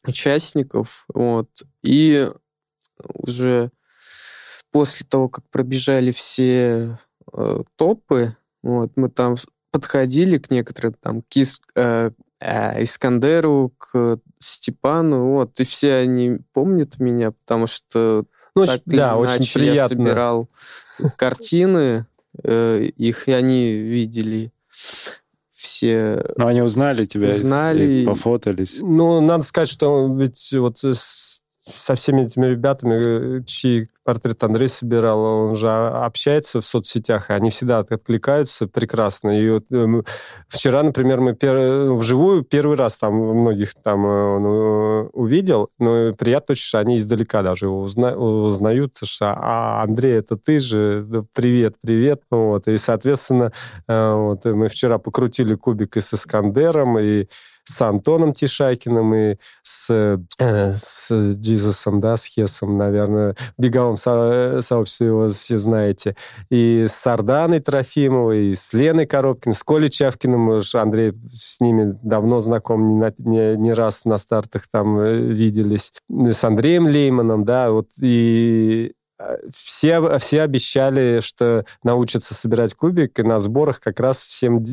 участников. Вот. И уже после того, как пробежали все э, топы, вот, мы там подходили к некоторым, там, к Ис, э, э, Искандеру, к Степану, вот, и все они помнят меня, потому что ну, так да, очень приятно. я собирал картины, Э, их, и они видели все... Но они узнали тебя, узнали, и пофотались. Ну, надо сказать, что ведь вот со всеми этими ребятами, э, чьи портрет Андрей собирал, он же общается в соцсетях, и они всегда откликаются прекрасно. И вот э, вчера, например, мы пер... вживую первый раз там многих там э, он э, увидел, но приятно очень, что они издалека даже узна... узнают, что а, Андрей, это ты же, привет, привет. Вот. И, соответственно, вот, мы вчера покрутили кубик и с Искандером, и с Антоном Тишайкиным и с, э, с Джизусом, да, с Хесом, наверное, в беговом со, сообществе его все знаете, и с Арданой Трофимовой, и с Леной Коробкиной, с Колей Чавкиным, Андрей с ними давно знаком, не, не, не раз на стартах там э, виделись, с Андреем Лейманом, да, вот, и все, все обещали, что научатся собирать кубик, и на сборах как раз всем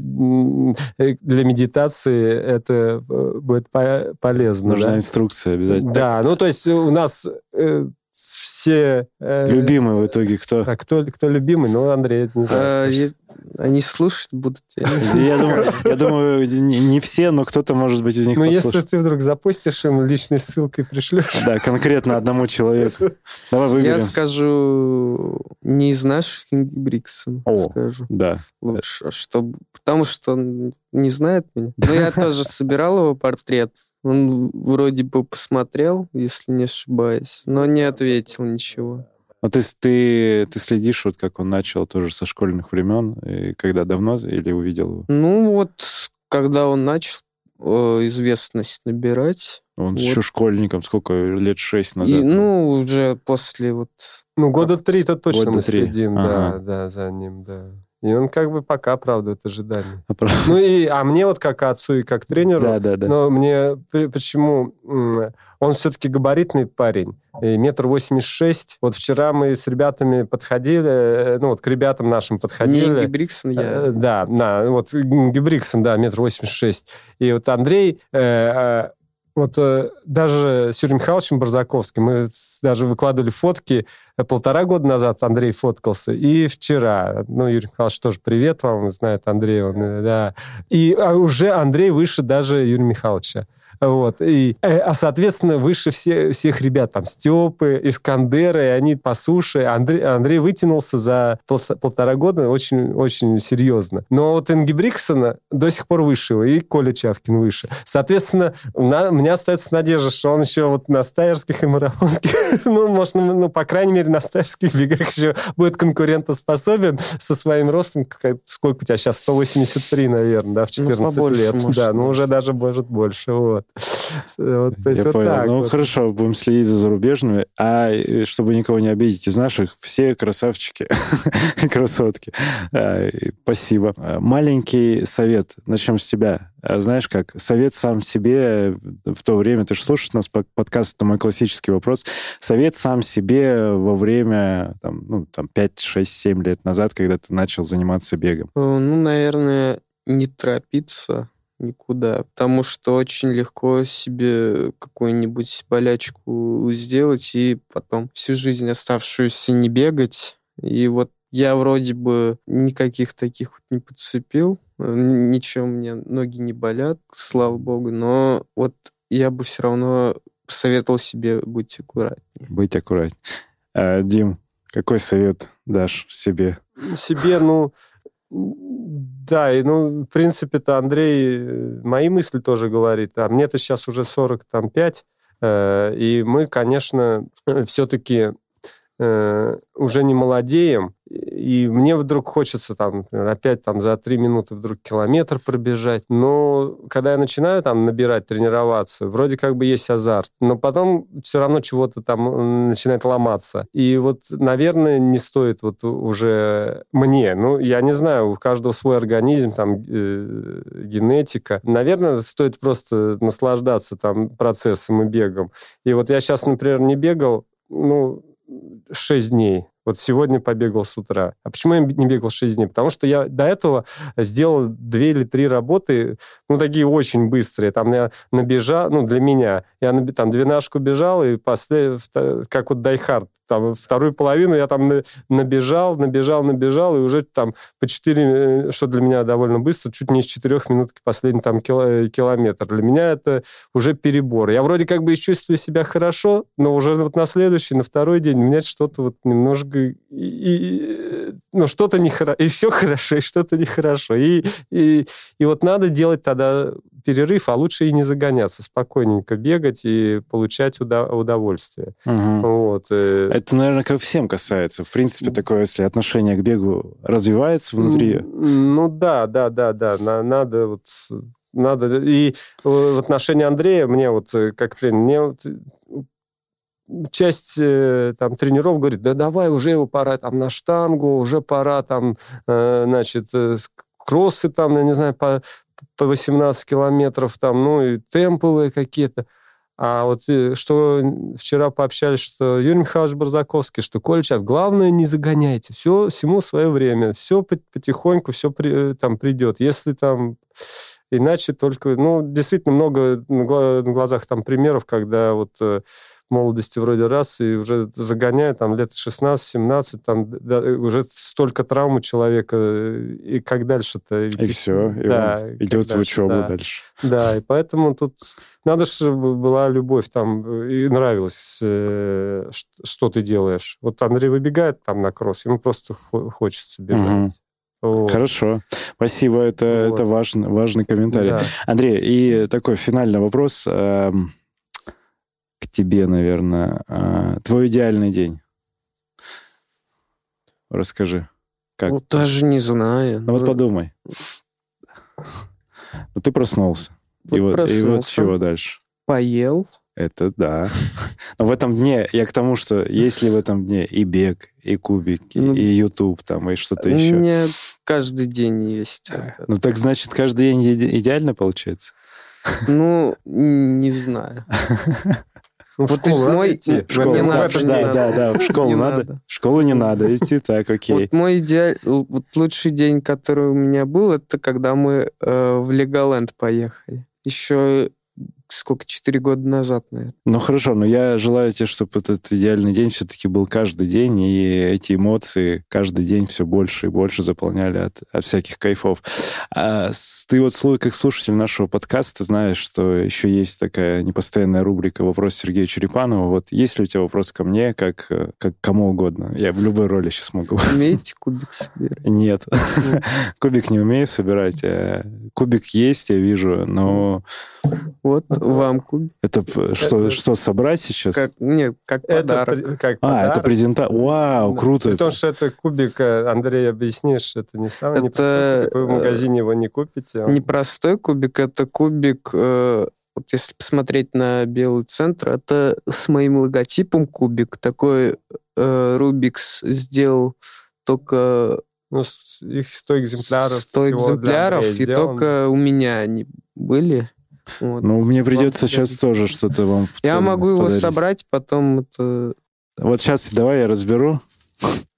э, для медитации это э, будет полезно. Нужна да? инструкция обязательно. Да, ну то есть у нас э, все... Э, любимый в итоге кто? А кто, кто любимый? Ну, Андрей, не знаю. А, они слушать будут Я думаю, я думаю не, не все, но кто-то, может быть, из них Ну, если ты вдруг запустишь им личной ссылкой пришлешь. Да, конкретно одному человеку. Давай выберем. Я скажу не из наших Инги Бриксон. скажу. да. Лучше, чтобы, потому что он не знает меня. Но я тоже собирал его портрет. Он вроде бы посмотрел, если не ошибаюсь, но не ответил ничего. Ну, то есть ты, ты следишь, вот как он начал тоже со школьных времен, и когда давно или увидел его? Ну, вот когда он начал э, известность набирать. Он вот. еще школьником, сколько, лет шесть назад? И, ну, уже после вот... Ну, года три-то точно года мы три. следим, ага. да, да, за ним, да. И он как бы пока оправдывает ожидания. Оправдывает. Ну и, а мне вот как отцу и как тренеру, да, да, да. но мне почему... Он все-таки габаритный парень, метр восемьдесят шесть. Вот вчера мы с ребятами подходили, э, ну вот к ребятам нашим подходили. Не Гибриксон, я... Э, да, да, вот Гибриксон, да, метр восемьдесят шесть. И вот Андрей э, вот э, даже с Юрием Михайловичем Барзаковским мы даже выкладывали фотки э, полтора года назад Андрей фоткался, и вчера. Ну, Юрий Михайлович тоже привет вам, знает Андрей, он, э, да. И а уже Андрей выше даже Юрия Михайловича. Вот. И, э, а, соответственно, выше все, всех ребят, там, Степы, Искандеры, они по суше. Андрей, Андрей вытянулся за пол, полтора года очень, очень серьезно. Но вот Энги Бриксона до сих пор выше его, и Коля Чавкин выше. Соответственно, на, у меня остается надежда, что он еще вот на стайерских и марафонских, ну, может, ну, ну, по крайней мере, на стайерских бегах еще будет конкурентоспособен со своим ростом. Сколько у тебя сейчас? 183, наверное, да, в 14 ну, побольше, лет. Может, да, ну, уже даже может больше. Вот. Вот. вот то есть Я вот понял. Так ну, вот. хорошо, будем следить за зарубежными. А э, чтобы никого не обидеть из наших, все красавчики, красотки. А, спасибо. Маленький совет. Начнем с тебя. А знаешь как, совет сам себе в то время, ты же слушаешь нас подкаст, это мой классический вопрос, совет сам себе во время, там, ну, там, 5, 6, 7 лет назад, когда ты начал заниматься бегом? Ну, наверное, не торопиться никуда, потому что очень легко себе какую-нибудь болячку сделать и потом всю жизнь оставшуюся не бегать. И вот я вроде бы никаких таких вот не подцепил, ничего мне ноги не болят, слава богу, но вот я бы все равно советовал себе быть аккуратнее. Быть аккуратнее. А, Дим, какой совет дашь себе? Себе, ну, да, и, ну, в принципе-то Андрей э, мои мысли тоже говорит. А мне-то сейчас уже 45, э, и мы, конечно, все-таки э, уже не молодеем, и мне вдруг хочется там, например, опять там за три минуты вдруг километр пробежать. Но когда я начинаю там набирать, тренироваться, вроде как бы есть азарт, но потом все равно чего-то там начинает ломаться. И вот, наверное, не стоит вот уже мне, ну, я не знаю, у каждого свой организм, там, э, генетика. Наверное, стоит просто наслаждаться там процессом и бегом. И вот я сейчас, например, не бегал, ну, 6 дней. Вот сегодня побегал с утра. А почему я не бегал 6 дней? Потому что я до этого сделал 2 или 3 работы, ну, такие очень быстрые. Там я набежал, ну, для меня, я там двенашку бежал, и после, как вот Die Hard, там вторую половину я там набежал, набежал, набежал, и уже там по 4, э, что для меня довольно быстро, чуть не с 4 минут последний там километр. Для меня это уже перебор. Я вроде как бы чувствую себя хорошо, но уже вот на следующий, на второй день меня что-то вот немножко и, и, ну, что-то нехорошо, и все хорошо, и что-то нехорошо. И, и, и вот надо делать тогда перерыв, а лучше и не загоняться, спокойненько бегать и получать удовольствие. Угу. Вот. Э. Это, наверное, ко всем касается. В принципе, такое, если отношение к бегу развивается внутри. Ну да, да, да, да. Надо вот надо. И в отношении Андрея, мне вот э, как тренер, мне вот часть э, там тренеров говорит, да давай уже его пора там на штангу, уже пора там, э, значит, э, кроссы там, я не знаю, по, по 18 километров там, ну и темповые какие-то. А вот что вчера пообщались, что Юрий Михайлович Барзаковский, что Кольчат, главное не загоняйте, все всему свое время, все потихоньку, все при, там придет. Если там иначе только, ну, действительно много на глазах там примеров, когда вот молодости вроде раз, и уже загоняю там лет 16-17, там да, уже столько травм у человека, и как дальше-то? И все, и да, он идет в учебу да. дальше. Да, и поэтому тут надо, чтобы была любовь там, и нравилось, э, что ты делаешь. Вот Андрей выбегает там на кросс, ему просто хочется бежать. Угу. Вот. Хорошо. Спасибо, это, вот. это важный, важный комментарий. Да. Андрей, и такой финальный вопрос. К тебе, наверное. А, твой идеальный день. Расскажи. Как? Ну, даже не знаю. Ну, но... вот подумай. Ну, ты проснулся. Вот и, вот, проснулся. и вот чего дальше? Поел. Это да. Но в этом дне, я к тому, что есть ли в этом дне и бег, и кубики, ну, и YouTube, там, и что-то еще? У меня каждый день есть. Ну, так значит, каждый день идеально получается? Ну, не знаю. Ну, вот школу мой... идти. В школу. Не надо, да, да, да, в школу не надо. надо. В школу не надо идти, так, окей. Вот мой идеаль... Вот лучший день, который у меня был, это когда мы э, в Леголенд поехали. Еще сколько, четыре года назад, наверное. Ну, хорошо, но я желаю тебе, чтобы этот идеальный день все-таки был каждый день, и эти эмоции каждый день все больше и больше заполняли от, от всяких кайфов. А ты вот как слушатель нашего подкаста знаешь, что еще есть такая непостоянная рубрика «Вопрос Сергея Черепанова». Вот есть ли у тебя вопрос ко мне, как, как кому угодно? Я в любой роли сейчас могу. Умеете кубик собирать? Нет. Кубик не умею собирать. А кубик есть, я вижу, но... Вот вам кубик. Это что, это, что собрать сейчас? Как, нет, как подарок. Это, как а, подарок. это презентация. Вау, да. круто. Потому что это кубик, э, Андрей, объяснишь, это не самый это... непростой. Вы в магазине его не купите. Он... Непростой кубик, это кубик... Э, вот если посмотреть на белый центр, это с моим логотипом кубик. Такой э, Рубикс сделал только... Ну, их 100 экземпляров. 100 экземпляров, и только у меня они были. Вот. Ну, мне придется сейчас тоже что-то вам Я могу его собрать, потом это... Вот сейчас давай я разберу.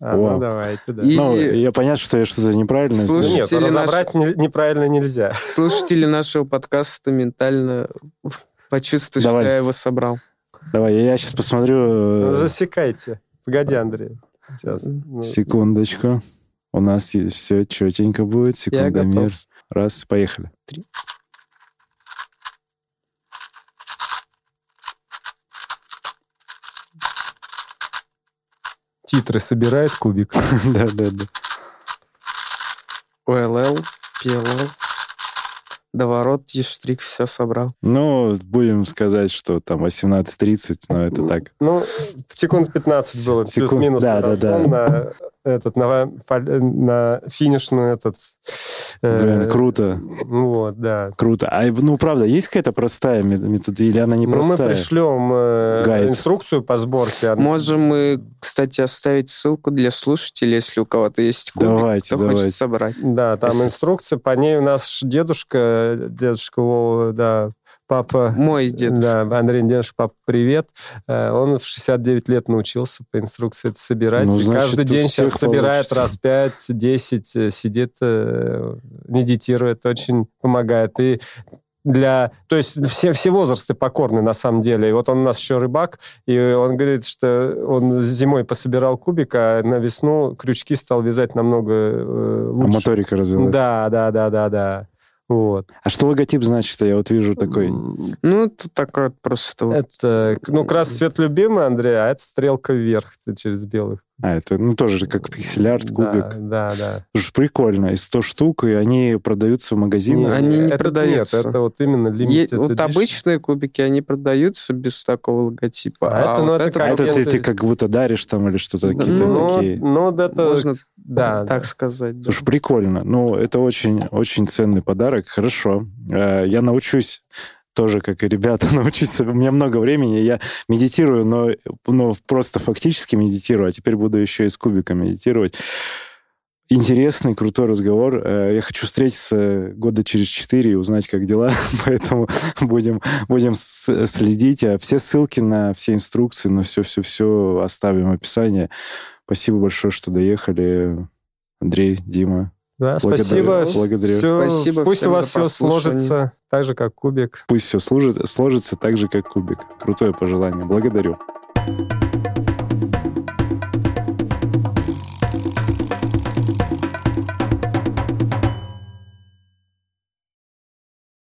А, ну, давайте, да. И... Ну, я понятно, что я что-то неправильно сделал. Нет, разобрать наш... неправильно нельзя. Слушатели нашего подкаста ментально почувствуют, Давай. что я его собрал. Давай, я сейчас посмотрю... Э, засекайте. Погоди, Андрей. Сейчас. Ну. Секундочку. У нас все четенько будет. Секундомер. Раз, поехали. Три. Титры собирает кубик. Да, да, да. ОЛЛ, PLL, Доворот, Тиштрик, все собрал. Ну, будем сказать, что там 18.30, но это так. Ну, секунд 15 было, плюс-минус. Да, да, да. Этот, на, на финишную этот Блин, э, круто. Вот, да. Круто. А, ну, правда, есть какая-то простая метода, или она не простая? Ну, мы пришлем э, инструкцию по сборке. Можем мы, кстати, оставить ссылку для слушателей, если у кого-то есть кубик, давайте, кто давайте. хочет собрать. Да, там если... инструкция, по ней у нас дедушка, дедушка Вова, да, папа... Мой дедушка. Да, Андрей дедушка, папа, привет. Э, он в 69 лет научился по инструкции это собирать. Ну, значит, каждый день сейчас собирает раз 5-10, э, сидит, э, медитирует, очень помогает. И для... То есть все, все возрасты покорны на самом деле. И вот он у нас еще рыбак, и он говорит, что он зимой пособирал кубик, а на весну крючки стал вязать намного э, лучше. А моторика развилась. Да, да, да, да, да. Вот. А что логотип значит? Я вот вижу такой... Ну, это такое просто... Это, ну, красный цвет любимый, Андрей, а это стрелка вверх через белых. А, это, ну, тоже как пиксель-арт, кубик. Да, да, да. Слушай, прикольно. И 100 штук, и они продаются в магазинах? Нет, они не это продаются. Нет, это вот именно лимит. Вот edition. обычные кубики, они продаются без такого логотипа. А, а это, ну, вот это, это, это ты, как будто даришь там или что-то, да, какие-то ну, такие... Ну, это... Можно да, так да. сказать. Слушай, да. прикольно. Ну, это очень, очень ценный подарок. Хорошо. Э, я научусь тоже, как и ребята, научиться. У меня много времени, я медитирую, но, но просто фактически медитирую, а теперь буду еще и с кубиком медитировать. Интересный, крутой разговор. Э, я хочу встретиться года через четыре и узнать, как дела, поэтому будем, будем следить. А все ссылки на все инструкции, на все-все-все оставим в описании. Спасибо большое, что доехали. Андрей, Дима, да, благодарю, спасибо. Благодарю. Все, Спасибо пусть у вас все сложится так же, как кубик. Пусть все сложится так же, как кубик. Крутое пожелание. Благодарю. thank you